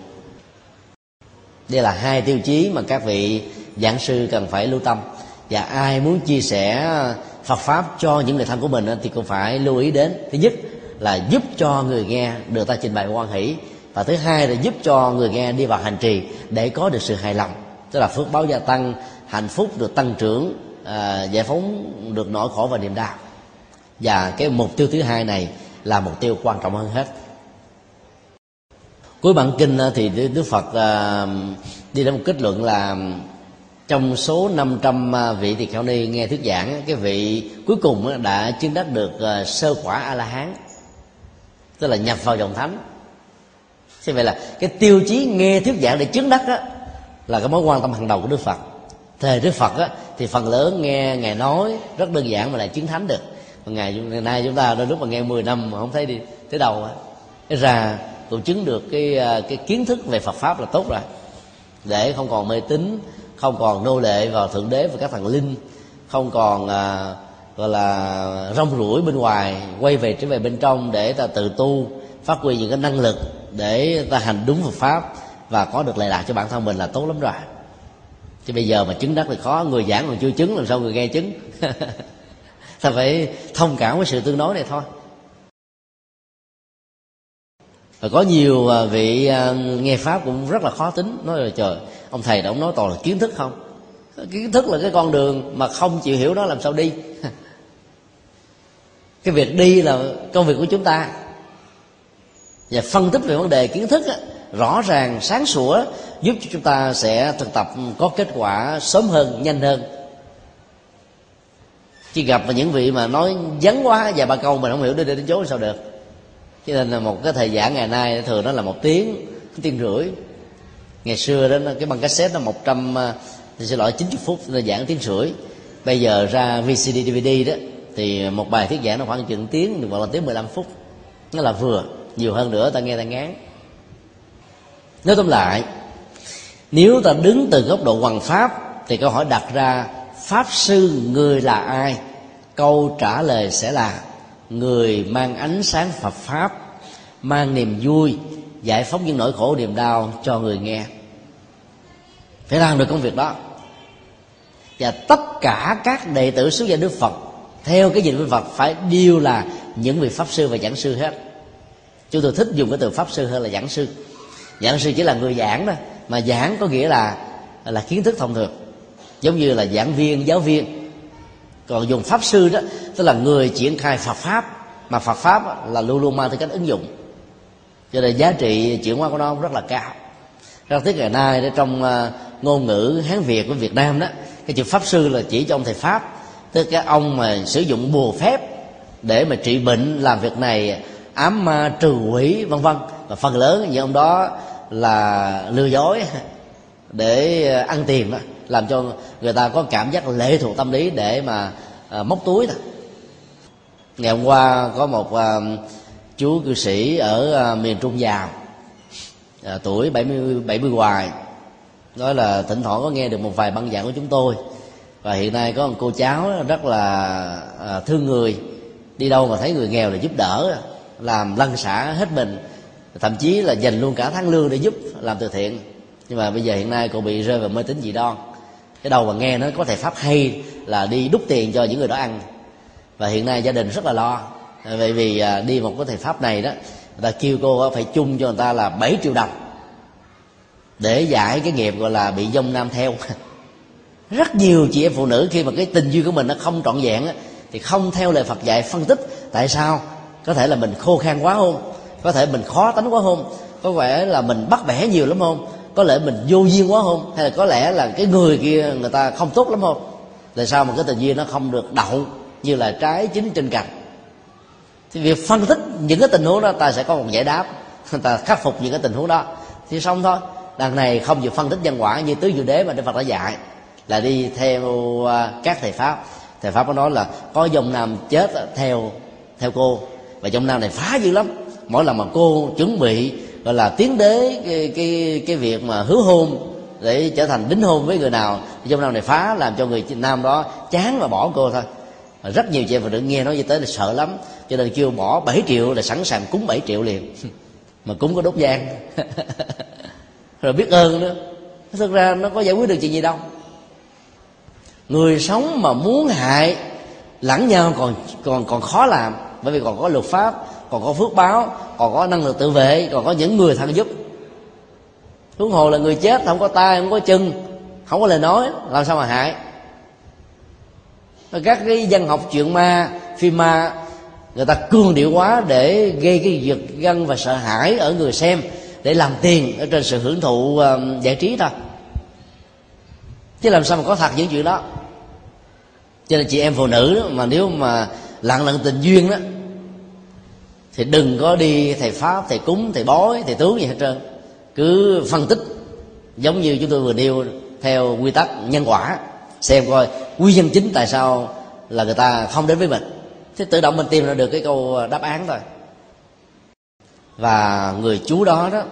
S1: đây là hai tiêu chí mà các vị giảng sư cần phải lưu tâm. Và ai muốn chia sẻ ờ, Phật pháp cho những người thân của mình thì cũng phải lưu ý đến. Thứ nhất là giúp cho người nghe được ta trình bày quan hỷ. Và thứ hai là giúp cho người nghe đi vào hành trì để có được sự hài lòng. Tức là phước báo gia tăng hạnh phúc được tăng trưởng à, giải phóng được nỗi khổ và niềm đau. Và cái mục tiêu thứ hai này là mục tiêu quan trọng hơn hết cuối bản kinh ờ, thì đức phật ờ, đi đến một kết luận là trong số 500 ờ, vị tỳ kheo ni nghe thuyết giảng cái vị cuối cùng đã chứng đắc được sơ quả a la hán tức là nhập vào dòng thánh. Thế vậy là cái tiêu chí nghe thuyết giảng để chứng đắc là cái mối quan tâm hàng đầu của đức phật. Thời đức phật thì phần lớn nghe ngài nói rất đơn giản mà lại chứng thánh được. Ngày, ngày nay chúng ta đôi lúc mà nghe 10 năm mà không thấy đi tới đầu á. Ra tu chứng được cái à, cái kiến thức về phật pháp là tốt rồi. Để không còn mê tín không còn nô lệ vào thượng đế và các thần linh không còn à, gọi là rong ruổi bên ngoài quay về trở về bên trong để ta tự tu phát huy những cái năng lực để ta hành đúng Phật pháp và có được lệ lạc cho bản thân mình là tốt lắm rồi. Chứ bây giờ mà chứng đắc thì khó người giảng còn chưa chứng làm sao người nghe chứng? Ta phải thông cảm với sự tương đối này thôi và có nhiều à, vị à, nghe pháp cũng rất là khó tính nói là trời ông thầy đã ông nói toàn là kiến thức không? Kiến thức là cái con đường mà không chịu hiểu nó làm sao đi? Cái việc đi là công việc của chúng ta. Và phân tích về vấn đề kiến thức á, rõ ràng sáng sủa giúp cho chúng ta sẽ thực tập có kết quả sớm hơn nhanh hơn. Chỉ gặp những vị mà nói vắn quá vài ba câu mình không hiểu đi đến chỗ sao được? Cho nên là một cái thời giảng ngày nay thường nó là một tiếng tiếng rưỡi. Ngày xưa đó cái băng cassette nó một trăm à, thì xin lỗi 90 phút nó giảng tiếng rưỡi. Bây giờ ra VCD DVD đó, thì một bài thuyết giảng nó khoảng chừng tiếng, được gọi là tiếng 15 phút. Nó là vừa, nhiều hơn nữa, ta nghe ta ngán. Nói tóm lại, nếu ta đứng từ góc độ hoàng pháp, thì câu hỏi đặt ra, pháp sư người là ai? Câu trả lời sẽ là người mang ánh sáng phật pháp, mang niềm vui, giải phóng những nỗi khổ niềm đau cho người nghe. Phải làm được công việc đó. Và tất cả các đệ tử xuất gia đức phật, theo cái nhìn của phật, phải đều là những vị pháp sư và giảng sư hết. Chúng tôi thích dùng cái từ pháp sư hơn là giảng sư. Giảng sư chỉ là người giảng đó mà giảng có nghĩa là là kiến thức thông thường, giống như là giảng viên, giáo viên còn dùng pháp sư đó, tức là người triển khai phật pháp, mà phật pháp là luôn luôn mang tới cách ứng dụng. Cho nên giá trị chuyển hóa của nó rất là cao. Rất tiếc ngày nay trong à, ngôn ngữ hán việt của việt nam đó, cái chữ pháp sư là chỉ cho ông thầy pháp. Tức cái ông mà sử dụng bùa phép để mà trị bệnh, làm việc này, ám ma, trừ quỷ, vân vân. Và phần lớn những ông đó là lừa dối để à, ăn tiền đó làm cho người ta có cảm giác lệ thuộc tâm lý để mà à, móc túi thôi. Ngày hôm qua có một à, chú cư sĩ ở à, miền trung giàu à, tuổi 70 70 hoài nói là thỉnh thoảng có nghe được một vài băng giảng của chúng tôi. Và hiện nay có một cô cháu rất là à, thương người đi đâu mà thấy người nghèo là giúp đỡ làm lân xả hết mình thậm chí là dành luôn cả tháng lương để giúp làm từ thiện. Nhưng mà bây giờ hiện nay cô bị rơi vào mê tín dị đoan cái đầu mà nghe nó có thể pháp hay là đi đúc tiền cho những người đó ăn. Và hiện nay gia đình rất là lo. Bởi vì à, đi một cái thầy pháp này đó, người ta kêu cô phải chung cho người ta là 7 triệu đồng để giải cái nghiệp gọi là bị dông nam theo. Rất nhiều chị em phụ nữ khi mà cái tình duyên của mình nó không trọn vẹn thì không theo lời Phật dạy phân tích tại sao. Có thể là mình khô khan quá không? Có thể mình khó tánh quá không? Có vẻ là mình bắt bẻ nhiều lắm không? Có lẽ mình vô duyên quá không? Hay là có lẽ là cái người kia người ta không tốt lắm không? Tại sao mà cái tình duyên nó không được đậu như là trái chín trên cành? Thì việc phân tích những cái tình huống đó, ta sẽ có một giải đáp. Ta khắc phục những cái tình huống đó. Thì xong thôi. Đằng này không vừa phân tích nhân quả như tứ diệu đế mà đức phật đã dạy, là đi theo à, các thầy pháp. Thầy pháp có nói là có dòng nam chết theo theo cô, và dòng nam này phá dữ lắm. Mỗi lần mà cô chuẩn bị gọi là tiến đế cái cái cái việc mà hứa hôn để trở thành đính hôn với người nào. Trong năm này phá làm cho người nam đó chán và bỏ cô thôi. Rất nhiều chị em phụ nữ nghe nói như thế là sợ lắm. Cho nên kêu bỏ 7 triệu là sẵn sàng cúng 7 triệu liền. Mà cúng có đốt giang rồi biết ơn nữa. Thực ra nó có giải quyết được chuyện gì đâu. Người sống mà muốn hại lẫn nhau còn còn còn khó làm. Bởi vì còn có luật pháp còn có phước báo còn có năng lực tự vệ còn có những người thân giúp. Huống hồ là người chết không có tay không có chân không có lời nói làm sao mà hại? Các cái dân học chuyện ma phim ma người ta cương điệu quá để gây cái giật gân và sợ hãi ở người xem để làm tiền ở trên sự hưởng thụ uh, giải trí thôi. Chứ làm sao mà có thật những chuyện đó? Cho nên chị em phụ nữ đó, mà nếu mà lặng lặng tình duyên đó thì đừng có đi thầy pháp thầy cúng thầy bói thầy tướng gì hết trơn. Cứ phân tích giống như chúng tôi vừa nêu theo quy tắc nhân quả. Xem coi nguyên nhân chính tại sao là người ta không đến với mình. Thế tự động mình tìm ra được cái câu đáp án thôi. Và người chú đó đó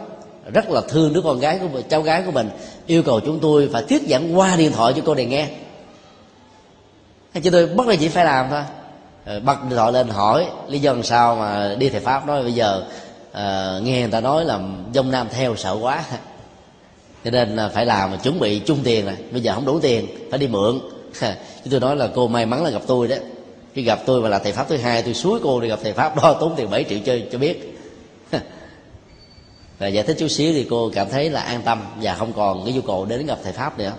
S1: rất là thương đứa con gái của mình, cháu gái của mình yêu cầu chúng tôi phải thuyết giảng qua điện thoại cho cô này nghe. Hay cho tôi bất là chỉ phải làm thôi. Ờ, bắt điện thoại lên hỏi lý do làm sao mà đi thầy pháp nói bây giờ à, nghe người ta nói là dông nam theo sợ quá. Cho nên là phải làm mà chuẩn bị chung tiền này. Bây giờ không đủ tiền phải đi mượn. Chứ tôi nói là cô may mắn là gặp tôi đó khi gặp tôi và là thầy pháp thứ hai tôi suối cô đi gặp thầy pháp đó tốn tiền 7 triệu chơi cho biết. Và giải thích chút xíu thì cô cảm thấy là an tâm và không còn cái nhu cầu đến gặp thầy pháp nữa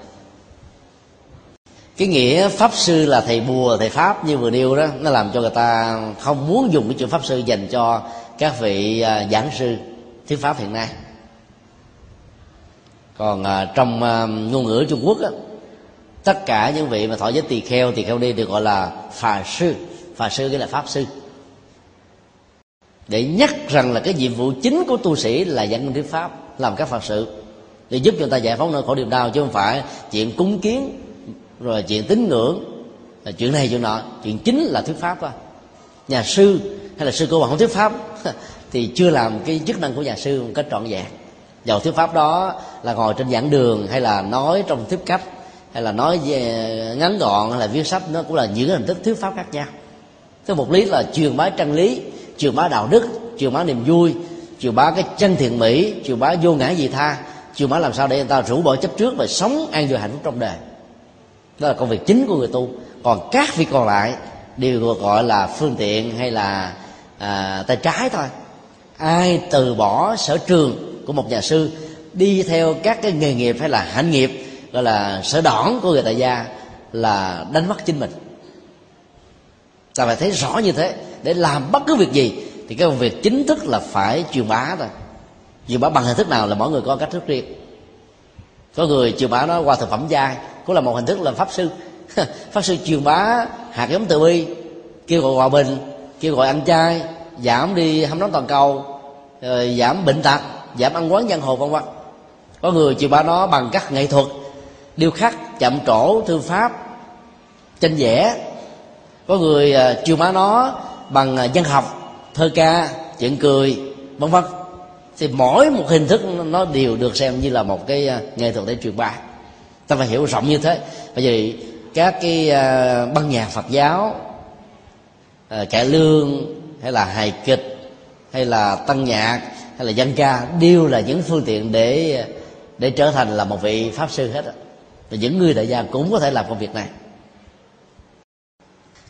S1: cái nghĩa pháp sư là thầy bùa thầy pháp như vừa nêu đó nó làm cho người ta không muốn dùng cái chữ pháp sư dành cho các vị à, giảng sư thuyết pháp hiện nay. Còn à, trong à, ngôn ngữ trung quốc á, tất cả những vị mà thọ giới tỳ kheo tỳ kheo đi được gọi là phà sư. Phà sư nghĩa là pháp sư. Để nhắc rằng là cái nhiệm vụ chính của tu sĩ là giảng minh thuyết pháp làm các phật sự để giúp cho ta giải phóng nỗi khổ niềm đau chứ không phải chuyện cúng kiến rồi chuyện tín ngưỡng, là chuyện này chuyện nọ, chuyện chính là thuyết pháp thôi nhà sư hay là sư cô mà không thuyết pháp, thì chưa làm cái chức năng của nhà sư một cách trọn vẹn. Dầu thuyết pháp đó là ngồi trên giảng đường hay là nói trong thuyết cách, hay là nói về ngắn gọn, hay là viết sách, nó cũng là những hình thức thuyết pháp khác nhau. Thứ một lý là truyền bá chân lý, truyền bá đạo đức, truyền bá niềm vui, truyền bá cái chân thiện mỹ, truyền bá vô ngã gì tha, truyền bá làm sao để người ta rũ bỏ chấp trước và sống an vui hạnh phúc trong đời đó là công việc chính của người tu. Còn các việc còn lại đều gọi là phương tiện hay là à, tay trái thôi. Ai từ bỏ sở trường của một nhà sư đi theo các cái nghề nghiệp hay là hạnh nghiệp gọi là sở đỏn của người tại gia là đánh mất chính mình. Ta phải thấy rõ như thế. Để làm bất cứ việc gì thì cái công việc chính thức là phải truyền bá thôi. Truyền bá bằng hình thức nào là mỗi người có cách thức riêng. Có người truyền bá nó qua thực phẩm dai cũng là một hình thức là pháp sư. Pháp sư truyền bá hạt giống từ bi, kêu gọi hòa bình, kêu gọi ăn chay, giảm đi hâm nóng toàn cầu, rồi giảm bệnh tật, giảm ăn quán giang hồ, vân vân. Có người truyền bá nó bằng các nghệ thuật, điêu khắc, chạm trổ, thư pháp, tranh vẽ. Có người à, truyền bá nó bằng à, văn học, thơ ca, chuyện cười, vân vân. Thì mỗi một hình thức nó đều được xem như là một cái à, nghệ thuật để truyền bá ta phải hiểu rộng như thế. Bởi vì các cái uh, băng nhạc phật giáo uh, cải lương hay là hài kịch hay là tăng nhạc hay là dân ca đều là những phương tiện để để trở thành là một vị pháp sư hết và những người đại gia cũng có thể làm công việc này.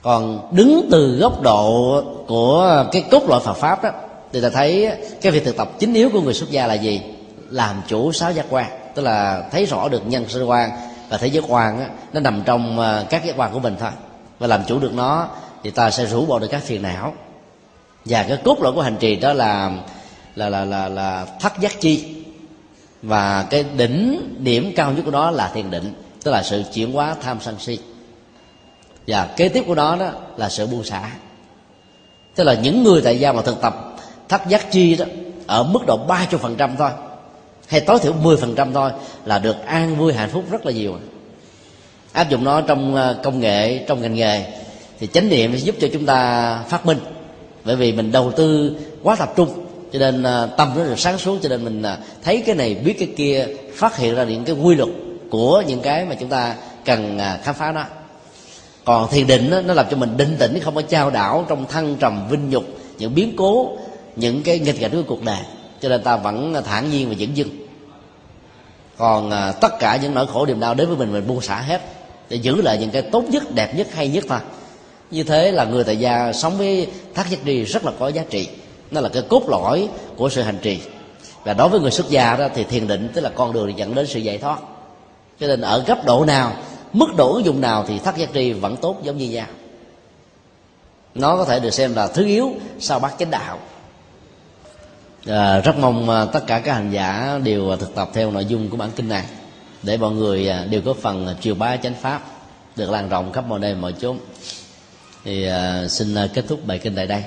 S1: Còn đứng từ góc độ của cái cốt loại Phật pháp đó thì ta thấy cái việc thực tập chính yếu của người xuất gia là gì? Làm chủ sáu giác quan tức là thấy rõ được nhân sinh quan và thế giới quan á, nó nằm trong ờ, các giác quan của mình thôi. Và làm chủ được nó thì ta sẽ rũ bỏ được các phiền não. Và cái cốt lõi của hành trì đó là là là là, là thắt giác chi. Và cái đỉnh điểm cao nhất của đó là thiền định tức là sự chuyển hóa tham sân si. Và kế tiếp của đó đó là sự buông xả. Tức là những người tại gia mà thực tập thắt giác chi đó ở mức độ ba phần trăm thôi hay tối thiểu 10% thôi là được an vui hạnh phúc rất là nhiều. Áp dụng nó trong ờ, công nghệ trong ngành nghề. Thì chánh niệm sẽ giúp cho chúng ta phát minh. Bởi vì mình đầu tư quá tập trung cho nên ờ, tâm nó được sáng suốt cho nên mình ờ, thấy cái này biết cái kia phát hiện ra những cái quy luật của những cái mà chúng ta cần khám phá nó còn thiền định nó, nó làm cho mình định tĩnh không có trao đảo trong thăng trầm vinh nhục những biến cố những cái nghịch cảnh của cuộc đời cho nên ta vẫn thản nhiên và dững dưng còn à, tất cả những nỗi khổ niềm đau đến với mình mình buông xả hết để giữ lại những cái tốt nhất đẹp nhất hay nhất thôi. Như thế là người tại gia sống với thác giác trì rất là có giá trị. Nó là cái cốt lõi của sự hành trì. Và đối với người xuất gia đó thì thiền định tức là con đường dẫn đến sự giải thoát. Cho nên ở cấp độ nào mức độ ứng dụng nào thì thắt giác tri vẫn tốt giống như nhau nó có thể được xem là thứ yếu sau bát chánh đạo à, rất mong à, tất cả các hành giả đều à, thực tập theo nội dung của bản kinh này để mọi người à, đều có phần truyền bá chánh pháp được lan rộng khắp mọi nơi mọi chốn. Thì à, xin kết thúc bài kinh tại đây.